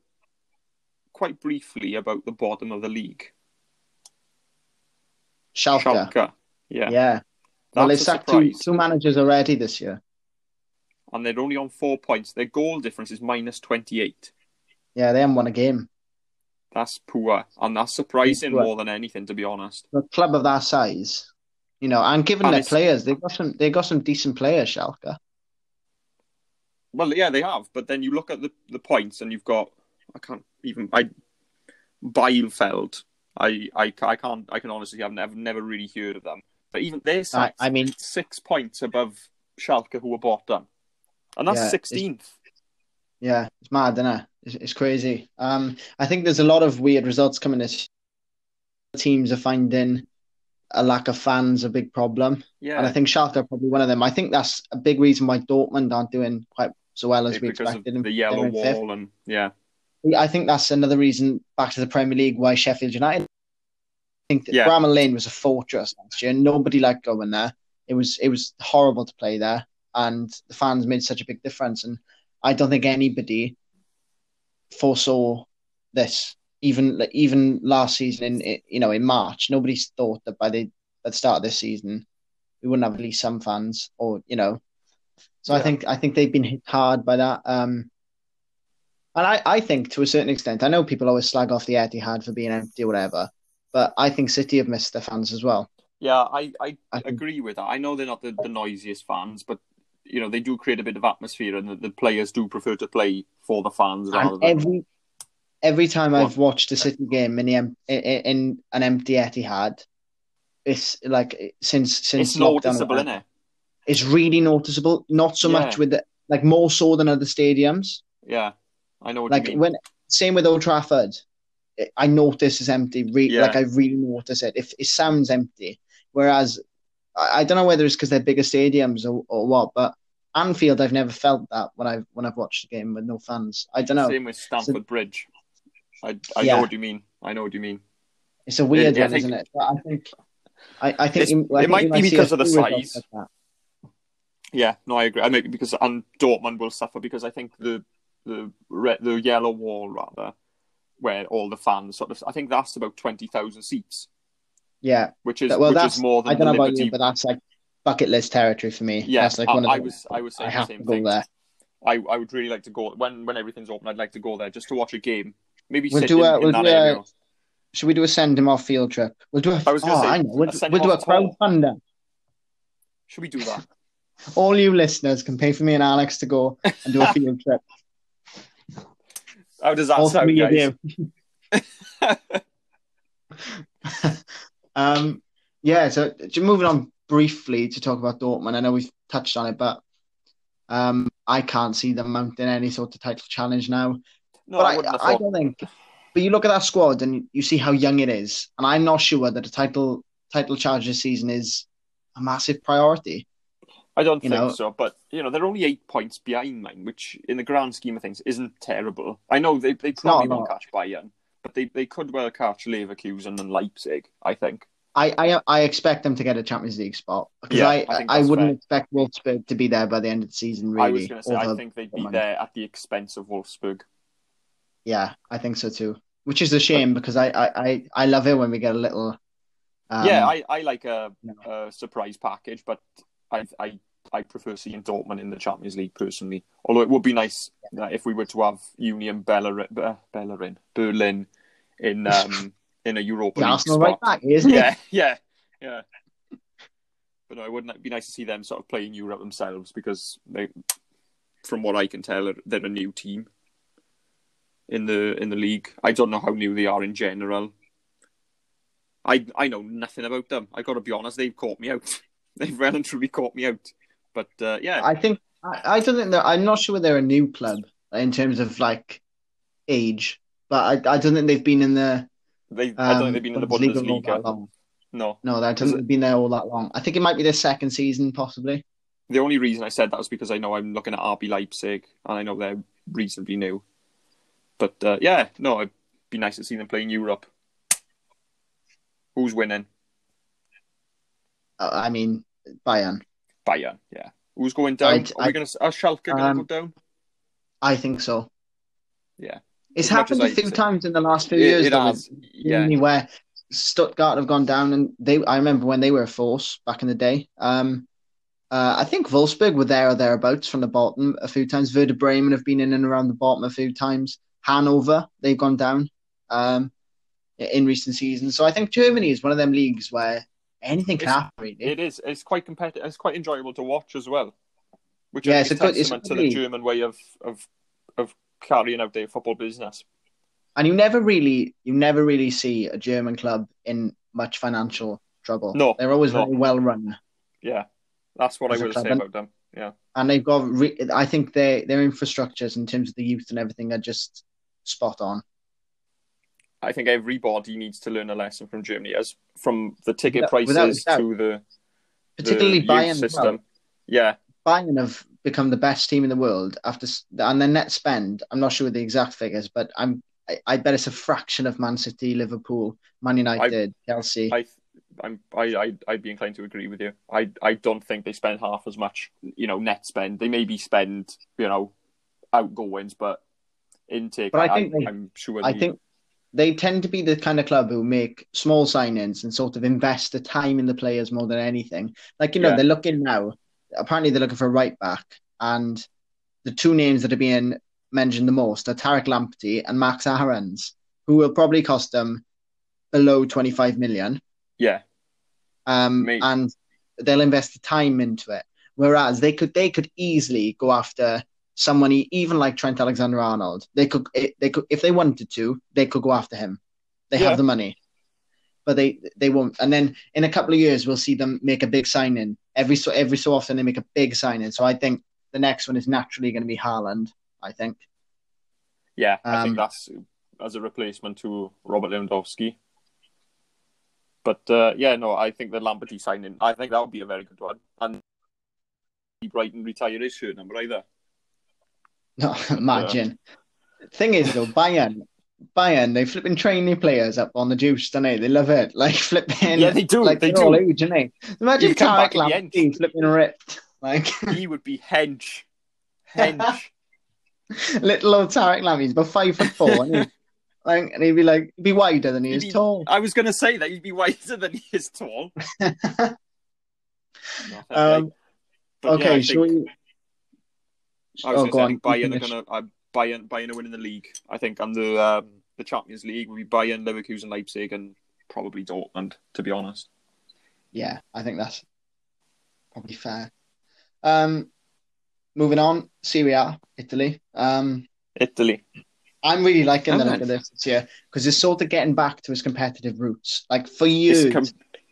Speaker 2: quite briefly about the bottom of the league.
Speaker 1: Schalke.
Speaker 2: Schalke. Yeah.
Speaker 1: Yeah.
Speaker 2: That's
Speaker 1: well,
Speaker 2: a
Speaker 1: they've sacked two, two managers already this year.
Speaker 2: And they're only on four points. Their goal difference is minus 28.
Speaker 1: Yeah, they haven't won a game.
Speaker 2: That's poor. And that's surprising more than anything, to be honest.
Speaker 1: A club of that size, you know, and given
Speaker 2: And
Speaker 1: their
Speaker 2: it's-
Speaker 1: players, they've got some they've got some decent players, Schalke.
Speaker 2: Well, yeah, they have. But then you look at the, the points and you've got, I can't even, I, Bielefeld. I, I, I can't, I can honestly, I've never, never really heard of them. But even they're
Speaker 1: I,
Speaker 2: sat
Speaker 1: I mean,
Speaker 2: six points above Schalke, who were bought bottom. And that's 16th.
Speaker 1: yeah, it's mad, isn't it? It's, it's crazy. Um, I think there's a lot of weird results coming this. Teams are finding a lack of fans a big problem,
Speaker 2: Yeah.
Speaker 1: and I think Schalke are probably one of them. I think that's a big reason why Dortmund aren't doing quite so well as we
Speaker 2: because
Speaker 1: expected. them.
Speaker 2: the yellow
Speaker 1: They're fifth.
Speaker 2: wall and yeah,
Speaker 1: I think that's another reason back to the Premier League why Sheffield United. I think that
Speaker 2: Yeah.
Speaker 1: Bramall Lane was a fortress last year. Nobody liked going there. It was it was horrible to play there, and the fans made such a big difference. And I don't think anybody foresaw this. Even even last season in you know in March, nobody thought that by the at the start of this season we wouldn't have at least some fans, or you know. So I think I think they've been hit hard by that. Um, and I, I think to a certain extent, I know people always slag off the Etihad for being empty or whatever, but I think City have missed their fans as well.
Speaker 2: yeah, I, I,
Speaker 1: I think-
Speaker 2: agree with that. I know they're not the, the noisiest fans, but you know they do create a bit of atmosphere, and the, the players do prefer to play for the fans rather
Speaker 1: And
Speaker 2: than
Speaker 1: every every time I've watched a City game in the em- in, in an empty Etihad, it's like since since
Speaker 2: it's noticeable, isn't it?
Speaker 1: It's really noticeable. Not so much with the, like more so than other stadiums.
Speaker 2: Yeah, I know what
Speaker 1: Like
Speaker 2: you mean.
Speaker 1: when same with Old Trafford, I notice it's empty. Re-
Speaker 2: Yeah.
Speaker 1: Like I really notice it. If it sounds empty, whereas I, I don't know whether it's because they're bigger stadiums or, or what, but Anfield, I've never felt that when I've when I've watched a game with no fans. I don't know.
Speaker 2: Same with Stamford Bridge. I, I
Speaker 1: Yeah.
Speaker 2: know what you mean. I know what you mean.
Speaker 1: It's a weird one,
Speaker 2: think-
Speaker 1: isn't it? But I think I, I think you- I
Speaker 2: it
Speaker 1: think
Speaker 2: might
Speaker 1: you
Speaker 2: be because of the size.
Speaker 1: like.
Speaker 2: Yeah, no, I agree. I maybe because and Dortmund will suffer because I think the the red, the yellow wall rather, where all the fans sort of, I think that's about twenty thousand seats,
Speaker 1: Yeah.
Speaker 2: which is
Speaker 1: well,
Speaker 2: which
Speaker 1: that's
Speaker 2: is more than
Speaker 1: I don't know about
Speaker 2: Liberty.
Speaker 1: you, but that's like bucket list territory for me.
Speaker 2: yeah,
Speaker 1: that's like
Speaker 2: I,
Speaker 1: one of the,
Speaker 2: I was I was saying
Speaker 1: I
Speaker 2: the same
Speaker 1: to go
Speaker 2: thing.
Speaker 1: there.
Speaker 2: I I would really like to go when when everything's open. I'd like to go there just to watch a game. Maybe
Speaker 1: We'll
Speaker 2: sit
Speaker 1: do
Speaker 2: in,
Speaker 1: a-
Speaker 2: in
Speaker 1: we'll
Speaker 2: that
Speaker 1: do a-
Speaker 2: area.
Speaker 1: Should we do a send him off field trip? We'll do a.
Speaker 2: I was
Speaker 1: oh,
Speaker 2: say,
Speaker 1: I know. We'll, we'll do a crowdfunder.
Speaker 2: Should we do that?
Speaker 1: All you listeners can pay for me and Alex to go and do a field trip.
Speaker 2: How does that sound, guys?
Speaker 1: um, yeah. So just moving on briefly to talk about Dortmund. I know we've touched on it, but um, I can't see them mounting any sort of title challenge now.
Speaker 2: No,
Speaker 1: but
Speaker 2: I
Speaker 1: I, I, don't think. But you look at that squad and you see how young it is, and I'm not sure that a title title charge this season is a massive priority.
Speaker 2: I don't
Speaker 1: you
Speaker 2: think
Speaker 1: know.
Speaker 2: so, but you know they're only eight points behind mine, which in the grand scheme of things isn't terrible. I know they they probably won't catch Bayern, but they, they could well catch Leverkusen and Leipzig. I think.
Speaker 1: I, I I expect them to get a Champions League spot because
Speaker 2: Yeah,
Speaker 1: I
Speaker 2: I
Speaker 1: I, wouldn't
Speaker 2: fair.
Speaker 1: expect Wolfsburg to be there by the end of the season. Really,
Speaker 2: I was going to say I think they'd be there at the expense of Wolfsburg.
Speaker 1: Yeah, I think so too. Which is a shame because I I, I, I love it when we get a little. Um,
Speaker 2: yeah, I, I like a,
Speaker 1: you
Speaker 2: a surprise package, but I I I prefer seeing Dortmund in the Champions League personally. Although it would be nice uh, if we were to have Union Bellerin, Be- Bellerin Berlin in um in a Europa League spot.
Speaker 1: right back, isn't it?
Speaker 2: yeah, yeah, yeah. But no, it wouldn't be nice to see them sort of playing Europe themselves because they, from what I can tell, they're- they're a new team in the in the league. I don't know how new they are in general. I I know nothing about them. I got to be honest; they've caught me out. they've well and truly caught me out. But uh, yeah,
Speaker 1: I think I, I don't think they're, I'm not sure whether they're a new club in terms of like age, but I I don't think they've been in the.
Speaker 2: they I don't
Speaker 1: Um,
Speaker 2: think they've been in the
Speaker 1: Bundesliga that long.
Speaker 2: No,
Speaker 1: No, I don't been there all that long. I think it might be their second season, possibly.
Speaker 2: the only reason I said that was because I know I'm looking at RB Leipzig and I know they're reasonably new. But uh, yeah, no, it'd be nice to see them playing Europe. Who's winning?
Speaker 1: Uh, I mean, Bayern.
Speaker 2: Bayern, yeah. Who's going down?
Speaker 1: I'd-
Speaker 2: Are we to? Are Schalke going to
Speaker 1: um,
Speaker 2: go down?
Speaker 1: I think so.
Speaker 2: Yeah.
Speaker 1: It's
Speaker 2: As
Speaker 1: happened a
Speaker 2: I-
Speaker 1: few times in the last few
Speaker 2: It,
Speaker 1: years.
Speaker 2: it
Speaker 1: though,
Speaker 2: has. Yeah.
Speaker 1: Where Stuttgart have gone down, and they. I remember when they were a force back in the day. Um, uh, I think Wolfsburg were there or thereabouts from the bottom a few times. Werder Bremen have been in and around the bottom a few times. Hanover, they've gone down um, in recent seasons. So I think Germany is one of them leagues where anything can
Speaker 2: It's-
Speaker 1: happen. Really.
Speaker 2: It is. It's quite competitive. It's quite enjoyable to watch as well. Which
Speaker 1: Yeah,
Speaker 2: I
Speaker 1: it's a
Speaker 2: is
Speaker 1: good-
Speaker 2: testament to the. German way of of of carrying out their football business.
Speaker 1: and you never really, you never really see a German club in much financial trouble.
Speaker 2: No,
Speaker 1: they're always
Speaker 2: no.
Speaker 1: very well run.
Speaker 2: Yeah, that's what
Speaker 1: I
Speaker 2: I
Speaker 1: a
Speaker 2: will
Speaker 1: club,
Speaker 2: say about them. Yeah,
Speaker 1: and they've got. Re- I think their their infrastructures in terms of the youth and everything are just spot on.
Speaker 2: I think everybody needs to learn a lesson from Germany, as from the ticket
Speaker 1: Without- without
Speaker 2: prices
Speaker 1: doubt.
Speaker 2: to the
Speaker 1: Particularly
Speaker 2: the
Speaker 1: Bayern.
Speaker 2: system.
Speaker 1: well.
Speaker 2: Yeah,
Speaker 1: Bayern have become the best team in the world after and their net spend. I'm not sure the exact figures, but I'm. I, I bet it's a fraction of Man City, Liverpool, Man United, Chelsea.
Speaker 2: I, I'm, I, I, I'd be inclined to agree with you. I, I don't think they spend half as much, you know, net spend. They maybe spend, you know, outgoings, but intake.
Speaker 1: But I think they-
Speaker 2: am sure.
Speaker 1: I think they tend to be the kind of club who make small signings and sort of invest the time in the players more than anything. Like, you know,
Speaker 2: Yeah.
Speaker 1: they're looking now, apparently they're looking for a right back, and the two names that are being mentioned the most are Tariq Lamptey and Max Aarons, who will probably cost them below 25 million.
Speaker 2: yeah,
Speaker 1: Um,
Speaker 2: Mate.
Speaker 1: and they'll invest the time into it. Whereas they could they could easily go after someone even like Trent Alexander Arnold. They could they could if they wanted to they could go after him. They
Speaker 2: Yeah.
Speaker 1: have the money, but they they won't. And then in a couple of years we'll see them make a big signing every so every so often they make a big signing. So I think the next one is naturally going to be Haaland. I think.
Speaker 2: yeah. I
Speaker 1: Um,
Speaker 2: think that's as a replacement to Robert Lewandowski. But uh, yeah, no, I think the Lamptey signing, I think that would be a very good one. And Brighton retire his shirt number either.
Speaker 1: No, imagine. Thing is though, Bayern, Bayern, they flipping train their players up on the juice, don't they? They love it. Like flipping.
Speaker 2: Yeah, they do,
Speaker 1: Like
Speaker 2: they
Speaker 1: they're all
Speaker 2: do.
Speaker 1: age, don't they? Imagine
Speaker 2: You come back Tariq
Speaker 1: Lamptey flipping ripped, like
Speaker 2: He would be hench, hench.
Speaker 1: little old Tariq Lamptey. He's about five foot four, and he, like, and he'd be like, he'd be wider than he
Speaker 2: He'd
Speaker 1: is
Speaker 2: be-
Speaker 1: tall.
Speaker 2: I was going to say that he'd be wider than he is tall.
Speaker 1: Um, okay,
Speaker 2: yeah,
Speaker 1: shall
Speaker 2: think,
Speaker 1: we?
Speaker 2: I was
Speaker 1: oh,
Speaker 2: going to say, I think Bayern are going to uh, Bayern Bayern are winning the league. I think and the um, the Champions League will be Bayern, Leverkusen, Leipzig, and probably Dortmund. To be honest,
Speaker 1: Yeah, I think that's probably fair. Um, moving on, Serie A, Italy. Um,
Speaker 2: Italy.
Speaker 1: I'm really liking the look of this this year because it's sort of getting back to its competitive roots. Like for years,
Speaker 2: com-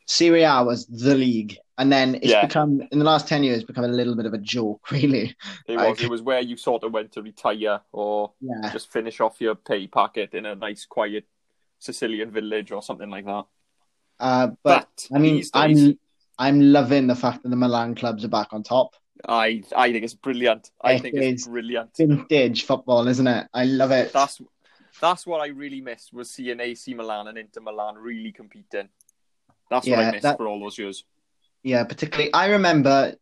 Speaker 1: Serie A was the league, and then it's
Speaker 2: Yeah.
Speaker 1: become in the last ten years become a little bit of a joke, really.
Speaker 2: It
Speaker 1: Like-
Speaker 2: was it was where you sort of went to retire or
Speaker 1: Yeah,
Speaker 2: just finish off your pay packet in a nice quiet Sicilian village or something like that.
Speaker 1: uh, but
Speaker 2: But,
Speaker 1: I mean, I'm I'm loving the fact that the Milan clubs are back on top.
Speaker 2: I I think it's brilliant. I
Speaker 1: It
Speaker 2: think it's brilliant.
Speaker 1: Vintage football, isn't it? I love it.
Speaker 2: That's that's what I really missed was seeing AC Milan and Inter Milan really competing. That's what
Speaker 1: Yeah,
Speaker 2: I missed
Speaker 1: that-
Speaker 2: for all those years.
Speaker 1: Yeah, particularly I remember.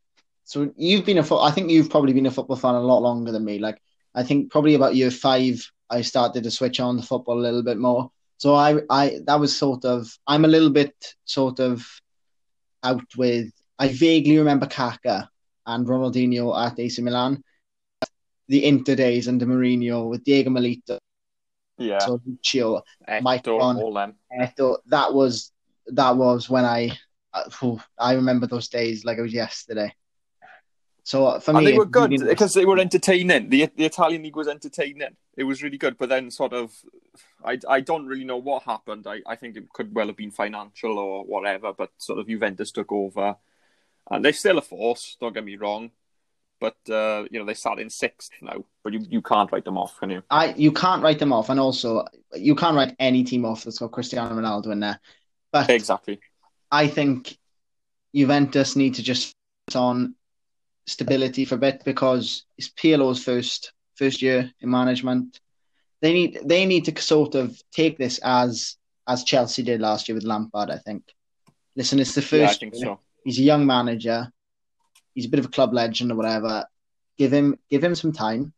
Speaker 1: So you've been a. I think you've probably been a football fan a lot longer than me. Like I think probably about year five, I started to switch on the football a little bit more. So I, I that was sort of. I'm a little bit sort of out with. I vaguely remember Kaka and Ronaldinho at AC Milan, the Inter days under Mourinho with Diego Milito,
Speaker 2: Yeah,
Speaker 1: so Lucio, Mike
Speaker 2: all them.
Speaker 1: Eto. That was that was when I. Uh, I remember those days like it was yesterday. So uh, for me,
Speaker 2: and they were good
Speaker 1: really-
Speaker 2: because they were entertaining. The the Italian league was entertaining. It was really good, but then sort of, I, I don't really know what happened. I, I think it could well have been financial or whatever, but sort of Juventus took over, and they're still a force. Don't get me wrong, but uh, you know they sat in sixth now. But you, you can't write them off, can you?
Speaker 1: I you can't write them off, and also you can't write any team off that's got Cristiano Ronaldo in there. But
Speaker 2: Exactly.
Speaker 1: I think Juventus need to just focus on stability for a bit because it's Pirlo's first first year in management. They need they need to sort of take this as as Chelsea did last year with Lampard. I think. Listen, it's the
Speaker 2: Yeah, I
Speaker 1: first.
Speaker 2: think
Speaker 1: year.
Speaker 2: so.
Speaker 1: He's a young manager. He's a bit of a club legend or whatever. Give him give him some time,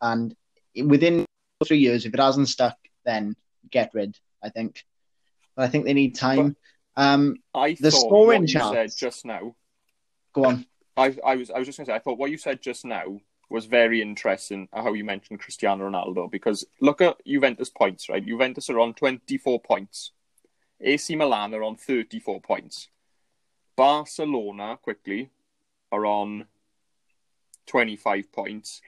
Speaker 1: and within three years, if it hasn't stuck, then get rid. I think, but I think they need time. Um,
Speaker 2: I
Speaker 1: The
Speaker 2: thought
Speaker 1: scoring
Speaker 2: what you
Speaker 1: chance-
Speaker 2: said just now.
Speaker 1: go on.
Speaker 2: I, I was I was just going to say I thought what you said just now was very interesting. How you mentioned Cristiano Ronaldo because look at Juventus points, right? Juventus are on twenty four points. AC Milan are on thirty four points. Barcelona quickly are on twenty five points.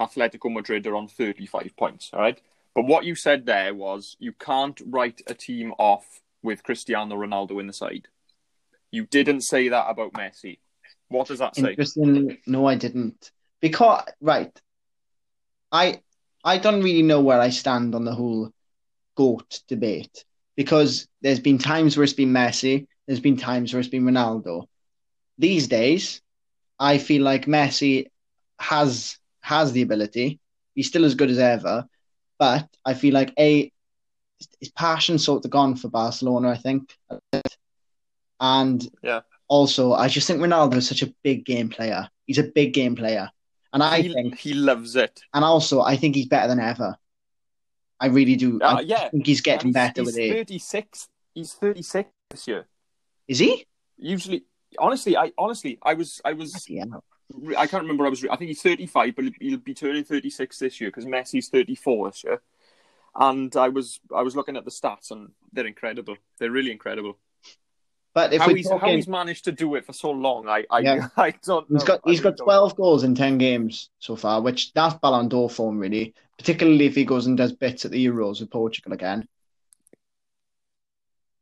Speaker 2: Atletico Madrid are on thirty five points. All right, but what you said there was you can't write a team off with Cristiano Ronaldo in the side. You didn't say that about Messi. What does that say?
Speaker 1: No, I didn't. Because right, I I don't really know where I stand on the whole goat debate because there's been times where it's been Messi, there's been times where it's been Ronaldo. These days, I feel like Messi has has the ability. He's still as good as ever, but I feel like a his passion sort of gone for Barcelona. I think, and
Speaker 2: Yeah.
Speaker 1: also I just think Ronaldo is such a big game player. He's a big game player, and I
Speaker 2: he,
Speaker 1: think,
Speaker 2: he loves it.
Speaker 1: and also I think he's better than ever. I really do.
Speaker 2: Uh,
Speaker 1: I
Speaker 2: yeah,
Speaker 1: think he's getting
Speaker 2: And
Speaker 1: better
Speaker 2: he's,
Speaker 1: with
Speaker 2: he's
Speaker 1: age.
Speaker 2: thirty six. He's thirty six this year.
Speaker 1: Is he?
Speaker 2: Usually, honestly, I honestly, I was, I was,
Speaker 1: Yeah.
Speaker 2: I can't remember. I was, I think he's thirty five, but he'll be turning thirty six this year because Messi's thirty four this year. And I was, I was looking at the stats, and they're incredible. They're really incredible.
Speaker 1: But if
Speaker 2: how
Speaker 1: we're
Speaker 2: he's how he's managed to do it for so long, I, I,
Speaker 1: Yeah.
Speaker 2: I don't. Know.
Speaker 1: he's got he's got twelve goals in ten games so far, which that's Ballon d'Or form really. Particularly if he goes and does bits at the Euros with Portugal again.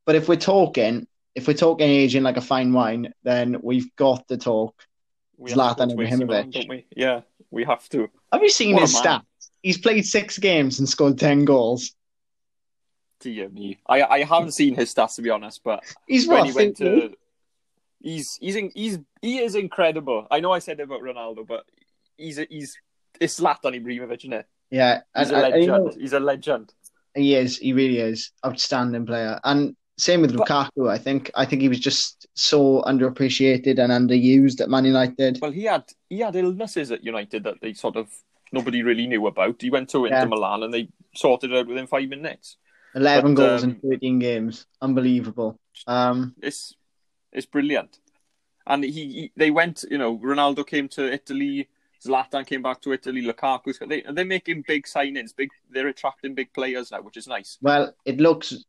Speaker 1: But if we're talking, if we're talking aging like a fine wine, then we've got to talk.
Speaker 2: know. We
Speaker 1: Zlatan Ibrahimovic.
Speaker 2: don't we? Yeah, we have to.
Speaker 1: Have you seen
Speaker 2: What
Speaker 1: his stats? He's played six games and scored ten goals.
Speaker 2: Dear me, I I haven't seen his stats to be honest, but
Speaker 1: He's
Speaker 2: when he went
Speaker 1: 50?
Speaker 2: to, he's he's in, he's he is incredible. I know I said about Ronaldo, but he's a, he's it's Zlatan Ibrahimovic, isn't it?
Speaker 1: yeah,
Speaker 2: He's
Speaker 1: and-
Speaker 2: a
Speaker 1: and- and you
Speaker 2: legend.
Speaker 1: know,
Speaker 2: He's a legend.
Speaker 1: he is. He really is outstanding player. And same with
Speaker 2: But-
Speaker 1: Lukaku. I think. I think he was just so underappreciated and underused at Man United.
Speaker 2: Well, he had he had illnesses at United that they sort of nobody really knew about. He went to Inter
Speaker 1: Yeah.
Speaker 2: Milan and they sorted it out within five minutes.
Speaker 1: Eleven
Speaker 2: But,
Speaker 1: goals in
Speaker 2: um,
Speaker 1: thirteen games, unbelievable. Um,
Speaker 2: It's it's brilliant. And he, he they went, you know, Ronaldo came to Italy, Zlatan came back to Italy, Lukaku's they they're making big signings, big they're attracting big players now, which is nice.
Speaker 1: well, it looks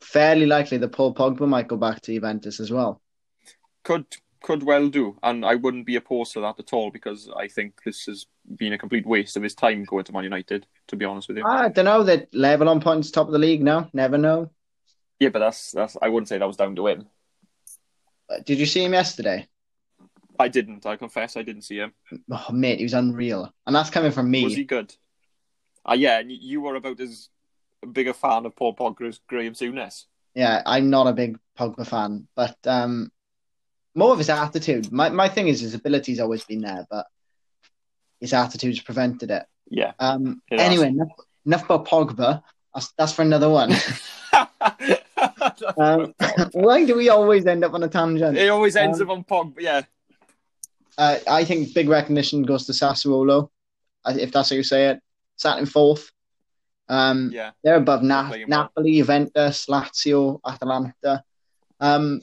Speaker 1: fairly likely that Paul Pogba might go back to Juventus as well.
Speaker 2: Could could well do, and I wouldn't be opposed to that at all because I think this has been a complete waste of his time going to Man United. To be honest with you,
Speaker 1: I don't know. They're level on points, top of the league now. Never know.
Speaker 2: yeah, but that's that's I wouldn't say that was down to him.
Speaker 1: Uh, Did you see him yesterday?
Speaker 2: I didn't. I confess, I didn't see him.
Speaker 1: Oh, mate, he was unreal, and that's coming from me.
Speaker 2: Was he good? Ah, yeah, and you- you were about as big a fan of Paul Pogba as Graham Souness.
Speaker 1: Yeah, I'm not a big Pogba fan, but um, more of his attitude. My my thing is his ability's always been there, but his attitude's prevented it.
Speaker 2: Yeah.
Speaker 1: Um,
Speaker 2: It
Speaker 1: anyway, enough, enough about Pogba. That's, that's for another one. Um, why do we always end up on a tangent?
Speaker 2: it always ends
Speaker 1: um,
Speaker 2: up on Pogba. Yeah,
Speaker 1: Uh, I think big recognition goes to Sassuolo, uh, if that's how you say it. Sat in fourth. Um,
Speaker 2: yeah.
Speaker 1: They're above Na-
Speaker 2: playing well.
Speaker 1: Napoli, Juventus, Lazio, Atalanta. Um,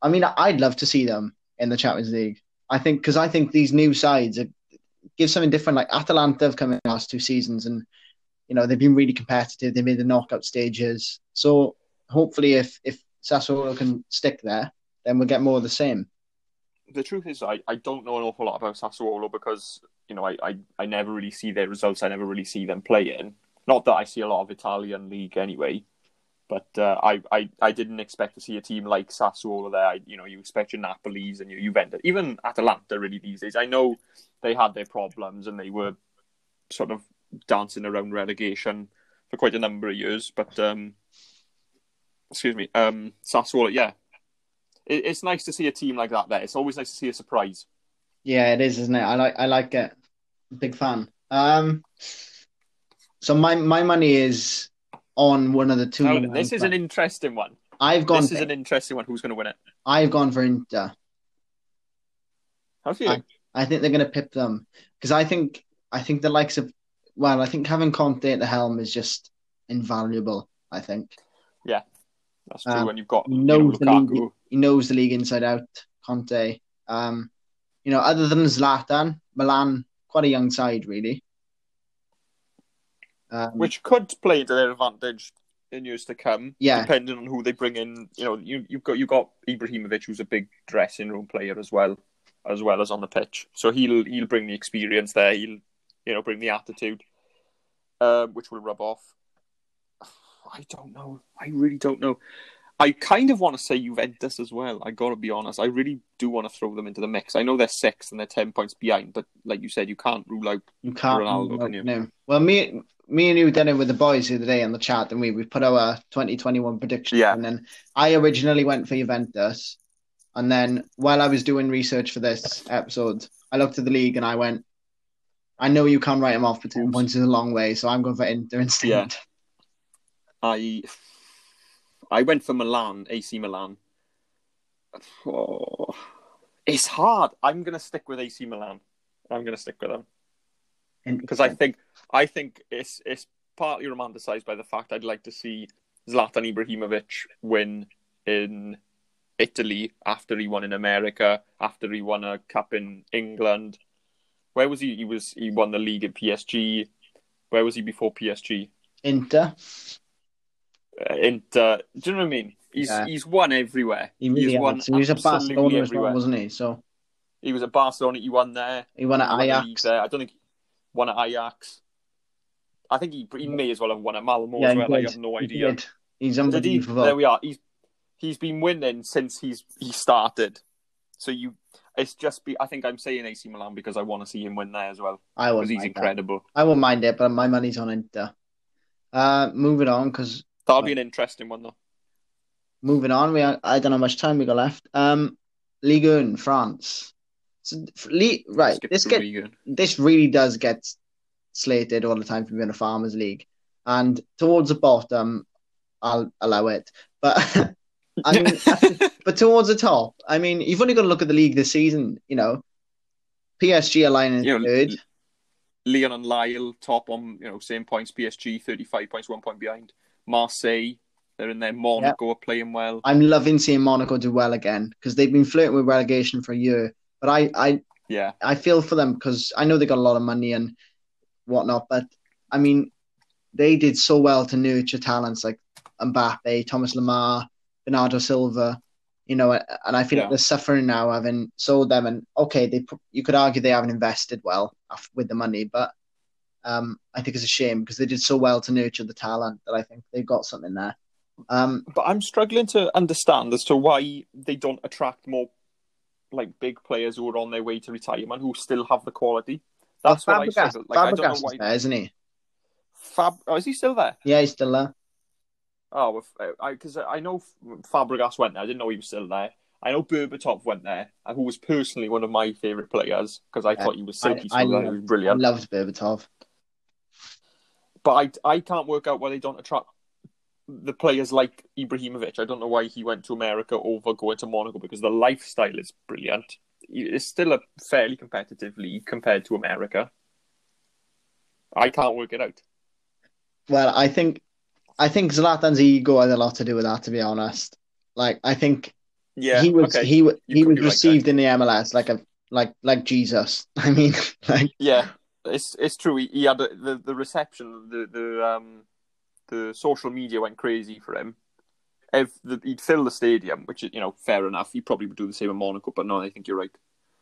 Speaker 1: I mean, I'd love to see them in the Champions League. I think because I think these new sides are, give something different. Like Atalanta have come in the last two seasons, and you know they've been really competitive. They made the knockout stages. So hopefully, if if Sassuolo can stick there, then we'll get more of the same.
Speaker 2: The truth is, I, I don't know an awful lot about Sassuolo because you know I, I, I never really see their results. I never really see them playing. Not that I see a lot of Italian league anyway, but uh, I, I I didn't expect to see a team like Sassuolo there. I, you know, you expect your Napoli's and your Juventus, even Atalanta. Really, these days, I know they had their problems and they were sort of dancing around relegation for quite a number of years. But um, excuse me, um, Sassuolo, yeah, it, it's nice to see a team like that. There, it's always nice to see a surprise.
Speaker 1: Yeah, it is, isn't it? I like I like it. Big fan. Um, so my my money is on one of the two.
Speaker 2: Now, this is an interesting one.
Speaker 1: I've gone.
Speaker 2: This is an interesting one. Who's going to win it?
Speaker 1: I've gone for Inter.
Speaker 2: How do you?
Speaker 1: I- I think they're going to pip them because I think I think the likes of well, I think having Conte at the helm is just invaluable. I think Yeah,
Speaker 2: That's true.
Speaker 1: um,
Speaker 2: when you've got
Speaker 1: he
Speaker 2: you know,
Speaker 1: knows the league. He knows the league inside out. Conte, um, you know, other than Zlatan, Milan quite a young side really. Um,
Speaker 2: which could play to their advantage in years to come.
Speaker 1: Yeah.
Speaker 2: depending on who they bring in. You know, you you've got you got Ibrahimovic, who's a big dressing room player as well, as well as on the pitch. So he'll he'll bring the experience there. He'll you know bring the attitude, um, which will rub off. I don't know. I really don't know. I kind of want to say Juventus as well. I got to be honest. I really do want to throw them into the mix. I know they're sixth and they're ten points behind, but like you said, you can't rule out
Speaker 1: You can't.
Speaker 2: Ronaldo,
Speaker 1: no,
Speaker 2: can you?
Speaker 1: no. Well, me, me and you did it with the boys the other day on the chat, and we we put our 2021 prediction.
Speaker 2: Yeah.
Speaker 1: And then I originally went for Juventus, and then while I was doing research for this episode, I looked at the league and I went, I know you can't write them off, but
Speaker 2: Oops.
Speaker 1: points is a long way, so I'm going for Inter instead.
Speaker 2: Yeah. I I went for Milan, AC Milan. Oh, it's hard. I'm gonna stick with AC Milan. I'm gonna stick with them because I think I think it's it's partly romanticized by the fact I'd like to see Zlatan Ibrahimovic win in Italy after he won in America, after he won a cup in England. Where was he? He was he won the league at PSG. Where was he before PSG?
Speaker 1: Inter.
Speaker 2: Uh, Inter. Do you know what I mean? He's
Speaker 1: Yeah.
Speaker 2: he's won everywhere.
Speaker 1: He really
Speaker 2: he's won.
Speaker 1: He was at
Speaker 2: absolutely
Speaker 1: Barcelona as well, wasn't he? So
Speaker 2: He was at Barcelona. He won there.
Speaker 1: he won at
Speaker 2: He won
Speaker 1: Ajax.
Speaker 2: there. I don't think he won at Ajax. I think he, he may as well have won at Malmo
Speaker 1: Yeah,
Speaker 2: as
Speaker 1: he
Speaker 2: well. I have no
Speaker 1: He
Speaker 2: idea.
Speaker 1: did. He's
Speaker 2: Did he? There we are. He's he's been winning since he's he started. So you, it's just be. I think I'm saying AC Milan because I want to see him win there as well
Speaker 1: I
Speaker 2: because
Speaker 1: won't
Speaker 2: he's
Speaker 1: mind that.
Speaker 2: incredible.
Speaker 1: I won't mind it, but my money's on Inter. Uh, moving on because
Speaker 2: That'll be an interesting one though.
Speaker 1: moving on, we I don't know how much time we got left. Um, Ligue 1, France. So, right,
Speaker 2: Skip
Speaker 1: this get this really does get slated all the time for being a farmers league, and towards the bottom, I'll allow it. But I mean, but towards the top, I mean, you've only got to look at the league this season. You know, PSG are lying in
Speaker 2: You know,
Speaker 1: third.
Speaker 2: Lyon and Lille top on you know same points. PSG thirty five points, one point behind. Marseille they're in there. Monaco are playing well.
Speaker 1: I'm loving seeing Monaco do well again because they've been flirting with relegation for a year. But I, I,
Speaker 2: Yeah,
Speaker 1: I feel for them because I know they got a lot of money and whatnot. But I mean, they did so well to nurture talents like Mbappe, Thomas Lemar, Bernardo Silva. You know, and I feel
Speaker 2: Yeah.
Speaker 1: like they're suffering now having sold them. And okay, they you could argue they haven't invested well with the money, but um, I think it's a shame because they did so well to nurture the talent that I think they've got something there. Um,
Speaker 2: but I'm struggling to understand as to why they don't attract more like big players who are on their way to retirement who still have the quality. That's
Speaker 1: well,
Speaker 2: what I
Speaker 1: Fabregas,
Speaker 2: struggle. Like I don't know
Speaker 1: Fabregas
Speaker 2: why.
Speaker 1: is there, isn't he?
Speaker 2: Fab, oh, is he still there?
Speaker 1: Yeah, he's still there.
Speaker 2: Oh, if, I because I know Fabregas went there. I didn't know he was still there. I know Berbatov went there, uh, who was personally one of my favourite players because I
Speaker 1: Yeah,
Speaker 2: thought he was silky
Speaker 1: I- I
Speaker 2: he was
Speaker 1: I loved Berbatov.
Speaker 2: But I I can't work out why they don't attract the players like Ibrahimovic. I don't know why he went to America over going to Monaco because the lifestyle is brilliant. It's still a fairly competitive league compared to America. I can't work it out.
Speaker 1: Well, I think I think Zlatan's ego had a lot to do with that. To be honest, like I think
Speaker 2: Yeah,
Speaker 1: he was
Speaker 2: okay.
Speaker 1: he
Speaker 2: You
Speaker 1: he was received in the MLS like a like like Jesus. I mean, like
Speaker 2: Yeah, it's it's true. He, he had a, the the reception, the the um the social media went crazy for him. If the, he'd fill the stadium, which is you know fair enough. He probably would do the same in Monaco, but no, I think you're right.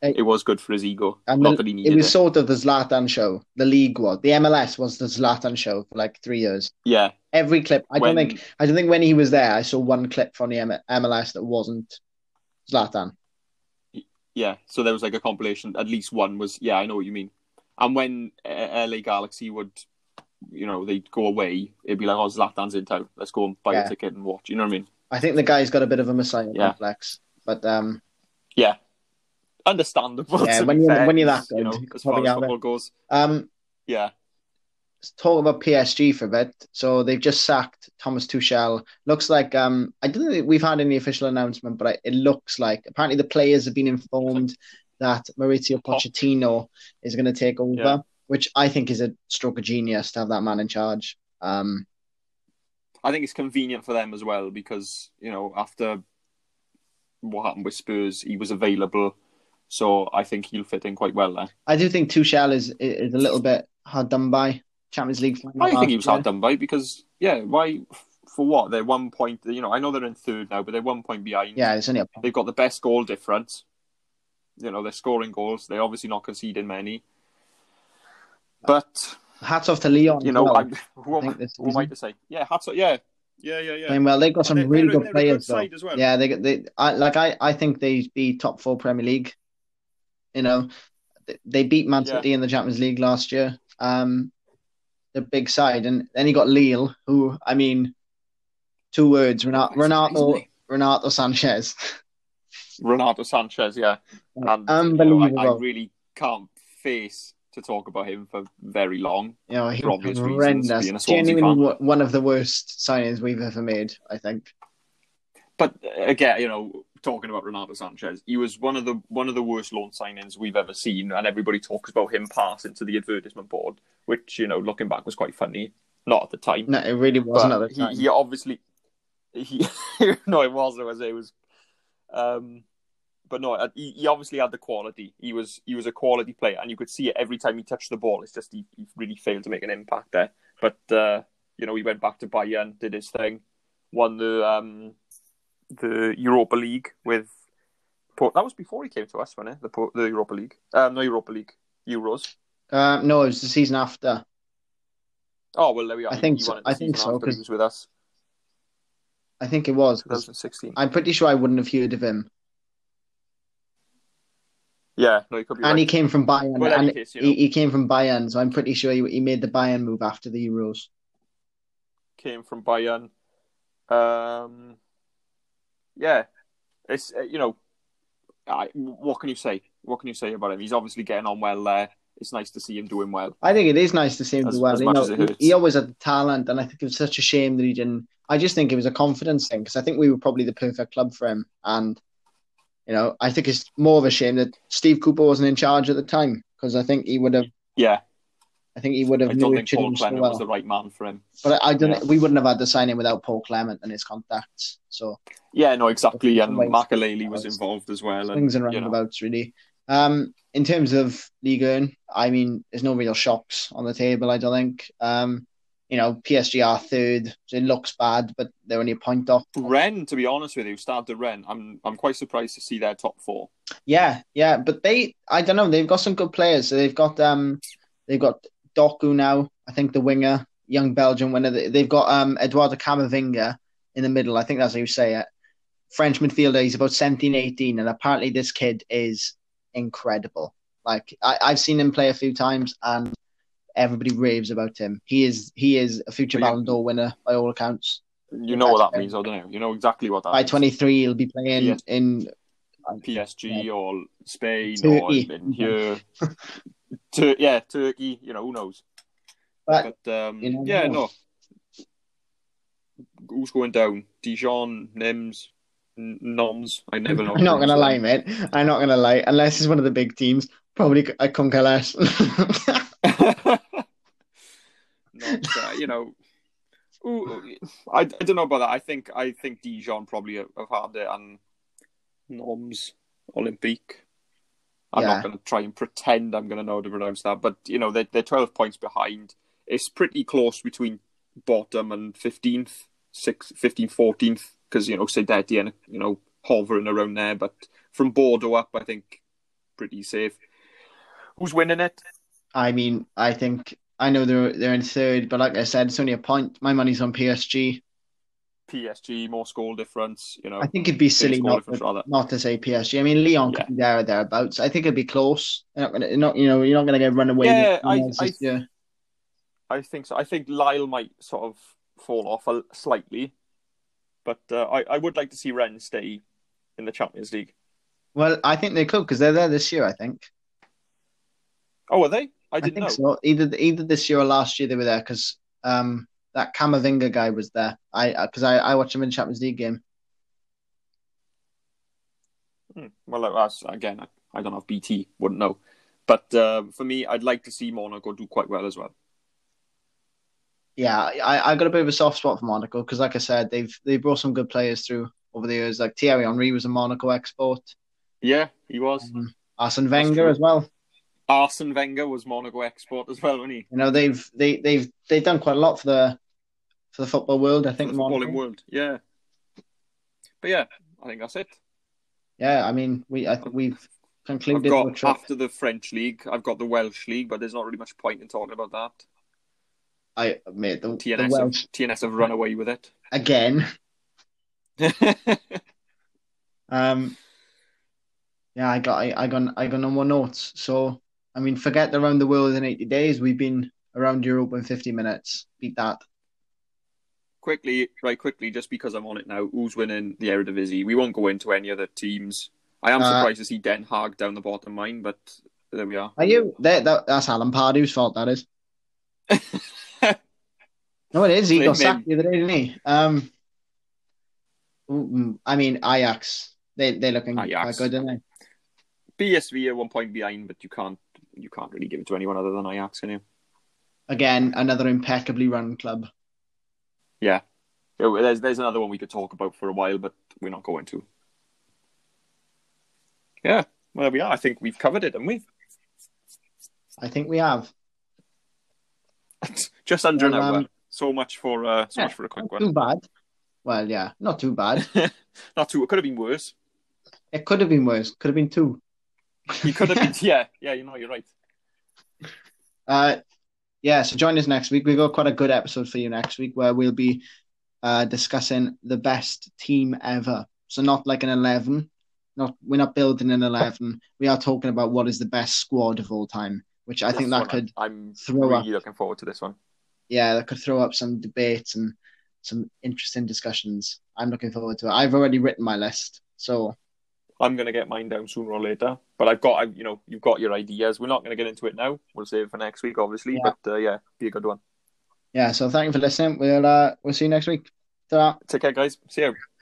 Speaker 1: Hey.
Speaker 2: It was good for his ego.
Speaker 1: and
Speaker 2: Not
Speaker 1: the-
Speaker 2: that he
Speaker 1: it
Speaker 2: needed it.
Speaker 1: was sort of the Zlatan show. The league was the MLS was the Zlatan show for like three years.
Speaker 2: Yeah,
Speaker 1: Every clip, I don't think I don't think when he was there, I saw one clip from the M- MLS that wasn't Zlatan.
Speaker 2: yeah. So there was like a compilation. At least one was. Yeah, I know what you mean. And when uh, LA Galaxy would, you know, they'd go away, it'd be like, "Oh, Zlatan's in town. Let's go and buy
Speaker 1: Yeah.
Speaker 2: a ticket and watch." You know what I mean?
Speaker 1: I think the guy's got a bit of a messiah
Speaker 2: Yeah.
Speaker 1: complex, but um,
Speaker 2: Yeah, understandable.
Speaker 1: Yeah, when you're-
Speaker 2: fair,
Speaker 1: when you're that
Speaker 2: you know,
Speaker 1: good, you
Speaker 2: as far as
Speaker 1: have it.
Speaker 2: goes.
Speaker 1: um,
Speaker 2: Yeah.
Speaker 1: let's talk about PSG for a bit. So they've just sacked Thomas Tuchel. Looks like um, I don't think we've had any official announcement, but it looks like apparently the players have been informed that Maurizio Pochettino is going to take over,
Speaker 2: Yeah.
Speaker 1: Which I think is a stroke of genius to have that man in charge. Um,
Speaker 2: I think it's convenient for them as well because you know after what happened with Spurs, he was available, so I think he'll fit in quite well there.
Speaker 1: I do think Tuchel is is a little bit hard done by Champions League. final
Speaker 2: I think he was hard done by because yeah, why for what they're one point. You know, I know they're in third now, but they're one point behind.
Speaker 1: Yeah, it's only a
Speaker 2: they've got the best goal difference. You know, they're scoring goals. They're obviously not conceding many. But
Speaker 1: hats off to Lyon.
Speaker 2: you know,
Speaker 1: well,
Speaker 2: I, who, am,
Speaker 1: think this
Speaker 2: who am I
Speaker 1: season.
Speaker 2: to say? Yeah, hats off. Yeah, yeah, yeah, yeah.
Speaker 1: playing well. They've got some
Speaker 2: They're-
Speaker 1: really
Speaker 2: they're
Speaker 1: good
Speaker 2: they're
Speaker 1: players
Speaker 2: good
Speaker 1: though.
Speaker 2: as well.
Speaker 1: Yeah, they they I, like I I think they'd be top four Premier League. You know, They- they beat Man
Speaker 2: Yeah.
Speaker 1: City in the Champions League last year. Um, the big side, and then you got Lille, who I mean, two words: Renato
Speaker 2: Nice,
Speaker 1: Renato, Renato Sanches.
Speaker 2: Renato Sanches, yeah. And you know, I, I really can't face to talk about him for very long.
Speaker 1: Yeah, he was horrendous. Genuinely
Speaker 2: fan.
Speaker 1: one of the worst signings we've ever made. I think.
Speaker 2: But uh, again, you know, talking about Renato Sanches, he was one of the one of the worst loan signings we've ever seen, and everybody talks about him passing to the advertisement board, which you know, looking back, was quite funny. Not at the time,
Speaker 1: No, it really wasn't at the time.
Speaker 2: he, he obviously he no, it was. It was. It was. Um, but no, uh, he, he obviously had the quality. He was he was a quality player, and you could see it every time he touched the ball. It's just he, he really failed to make an impact there. But uh, you know, he went back to Bayern, did his thing, won the um, the Europa League with. Port- That was before he came to us, wasn't it? The Port- the Europa League, um, no Europa League, Euros.
Speaker 1: Uh, no, it was the season after.
Speaker 2: Oh well, there we are.
Speaker 1: I
Speaker 2: He-
Speaker 1: think
Speaker 2: he
Speaker 1: so-
Speaker 2: won it the
Speaker 1: I think so,
Speaker 2: after he was with us,
Speaker 1: I think it was. 'cause
Speaker 2: 2016.
Speaker 1: I'm pretty sure I wouldn't have heard of him.
Speaker 2: Yeah, no, he could be
Speaker 1: And
Speaker 2: right.
Speaker 1: he came from Bayern.
Speaker 2: Well, in
Speaker 1: and
Speaker 2: case, you know.
Speaker 1: he, he came from Bayern, so I'm pretty sure he, he made the Bayern move after the Euros.
Speaker 2: came from Bayern. Um, yeah, it's uh, you know, I, what can you say? What can you say about him? He's obviously getting on well there. It's nice to see him doing well.
Speaker 1: I think it is nice to see him
Speaker 2: As-
Speaker 1: do well.
Speaker 2: as
Speaker 1: You
Speaker 2: much
Speaker 1: know,
Speaker 2: as it
Speaker 1: he, he always had the talent, and I think it was such a shame that he didn't. I just think it was a confidence thing because I think we were probably the perfect club for him, and you know, I think it's more of a shame that Steve Cooper wasn't in charge at the time because I think he would have.
Speaker 2: Yeah,
Speaker 1: I think he would have.
Speaker 2: I don't think Paul
Speaker 1: so
Speaker 2: Clement was the right man for him.
Speaker 1: But I, I don't.
Speaker 2: Yeah.
Speaker 1: We wouldn't have had the signing without Paul Clement and his contacts. So
Speaker 2: Yeah, no, exactly. And. Makelele was involved as well. And,
Speaker 1: swings and
Speaker 2: you know,
Speaker 1: roundabouts, really. Um, in terms of Ligue 1, I mean, there's no real shocks on the table. I don't think. Um, you know, PSG are third. So it looks bad, but they're only a point off.
Speaker 2: Rennes, to be honest with you, started Rennes. I'm I'm quite surprised to see their top four.
Speaker 1: Yeah, yeah, but they, I don't know, they've got some good players. So they've got um, they've got Doku now. I think the winger, young Belgian winner. They- They've got um Eduardo Camavinga in the middle. I think that's how you say it. French midfielder. He's about 17, 18, and apparently this kid is incredible. Like I, I've seen him play a few times, and everybody raves about him. He is he is a future
Speaker 2: you-
Speaker 1: Ballon d'Or winner by all accounts.
Speaker 2: You know what that means, I don't know. You know exactly what that
Speaker 1: By
Speaker 2: means.
Speaker 1: twenty three, he'll be playing
Speaker 2: Yes.
Speaker 1: in
Speaker 2: PSG or Spain
Speaker 1: Turkey.
Speaker 2: or in here. Tur- yeah, Turkey. You know who knows.
Speaker 1: But
Speaker 2: But um,
Speaker 1: you never
Speaker 2: yeah, no. Who's going down? Dijon, Nims, Noms. I never know.
Speaker 1: I'm not gonna lie, mate. I'm not gonna lie. Unless it's one of the big teams, probably I couldn't care less.
Speaker 2: not uh, you know. Ooh, I, I don't know about that. I think I think Dijon probably have had it and Noms Olympique. I'm
Speaker 1: Yeah.
Speaker 2: not going to try and pretend I'm going to know how to pronounce that, but you know they're, they're 12 points behind. It's pretty close between bottom and 15th, 6th, 15th, 14th, because you know Sedeti and you know hovering around there. But from Bordeaux up, I think pretty safe. Who's winning it?
Speaker 1: I mean, I think I know they're they're in third, but like I said, it's only a point. My money's on PSG.
Speaker 2: PSG, more goal difference. You know,
Speaker 1: I think it'd be silly not to, not to say PSG. I mean, Lyon
Speaker 2: Yeah.
Speaker 1: could be there or thereabouts. I think it'd be close. You're not gonna, not you know, you're not gonna get run away.
Speaker 2: Yeah, I- I-. I think so. I think Lille might sort of fall off a, slightly, but uh, I, I would like to see Rennes stay in the Champions League.
Speaker 1: Well, I think they could because they're there this year. I think.
Speaker 2: Oh, are they? I
Speaker 1: I,
Speaker 2: didn't
Speaker 1: think
Speaker 2: know.
Speaker 1: so. Either either this year or last year they were there because um that Camavinga guy was there. I because I, I watched him in the Champions League game.
Speaker 2: Hmm. Well, that's again, I, I don't have BT, wouldn't know. But uh, for me, I'd like to see Monaco do quite well as well.
Speaker 1: Yeah, I, I got a bit of a soft spot for Monaco because, like I said, they've they brought some good players through over the years. Like Thierry Henry was a Monaco export.
Speaker 2: Yeah, he was.
Speaker 1: Um, Arsene Wenger as well.
Speaker 2: Arsene Wenger was Monaco export as well, wasn't he?
Speaker 1: You know, they've they they've they've done quite a lot for the for the football world. I think
Speaker 2: footballing world, yeah. But yeah, I think that's it.
Speaker 1: Yeah, I mean, we I think we've concluded.
Speaker 2: Got, after the French league, I've got the Welsh league, but there's not really much point in talking about that.
Speaker 1: I admit the
Speaker 2: TNS,
Speaker 1: the Welsh...
Speaker 2: have, TNS have run away with it
Speaker 1: again. um, yeah, I got I, I got I got no more notes. So I mean, forget around the world in eighty days. We've been around Europe in fifty minutes. Beat that.
Speaker 2: Quickly, right quickly, just because I'm on it now. Who's winning the Eredivisie? We won't go into any other teams. I am uh, surprised to see Den Haag down the bottom line, but there we are.
Speaker 1: Are you? That, that, that's Alan Pardew's fault. That is. no, it is. He got sacked the other day, didn't he? Um, I mean, Ajax. They they're looking Ajax. quite good, aren't they?
Speaker 2: PSV are one point behind, but you can't you can't really give it to anyone other than Ajax, can you?
Speaker 1: Again, another impeccably run club.
Speaker 2: Yeah, there's there's another one we could talk about for a while, but we're not going to. Yeah, well, there we are. I think we've covered it, haven't we?
Speaker 1: I think we have.
Speaker 2: Just under well, an hour. Um, so much for uh, so yeah, much for a quick one.
Speaker 1: Too bad. Well, yeah, not too bad.
Speaker 2: not too. It could have been worse.
Speaker 1: It could have been worse. Could have been two.
Speaker 2: You could have been. yeah, yeah. You know, you're right.
Speaker 1: Uh, yeah. So join us next week. We've got quite a good episode for you next week, where we'll be uh, discussing the best team ever. So not like an eleven. Not we're not building an eleven. We are talking about what is the best squad of all time which I That's think that could
Speaker 2: I'm throw really up, looking forward to this one.
Speaker 1: Yeah, that could throw up some debates and some interesting discussions. I'm looking forward to it. I've already written my list, so
Speaker 2: I'm going to get mine down sooner or later. But I've got, i you know, you've got your ideas. We're not going to get into it now. We'll save it for next week, obviously. Yeah. But uh, yeah, be a good one.
Speaker 1: Yeah. So thank you for listening. We'll uh, we'll see you next week. Ta-ra.
Speaker 2: Take care, guys. See you.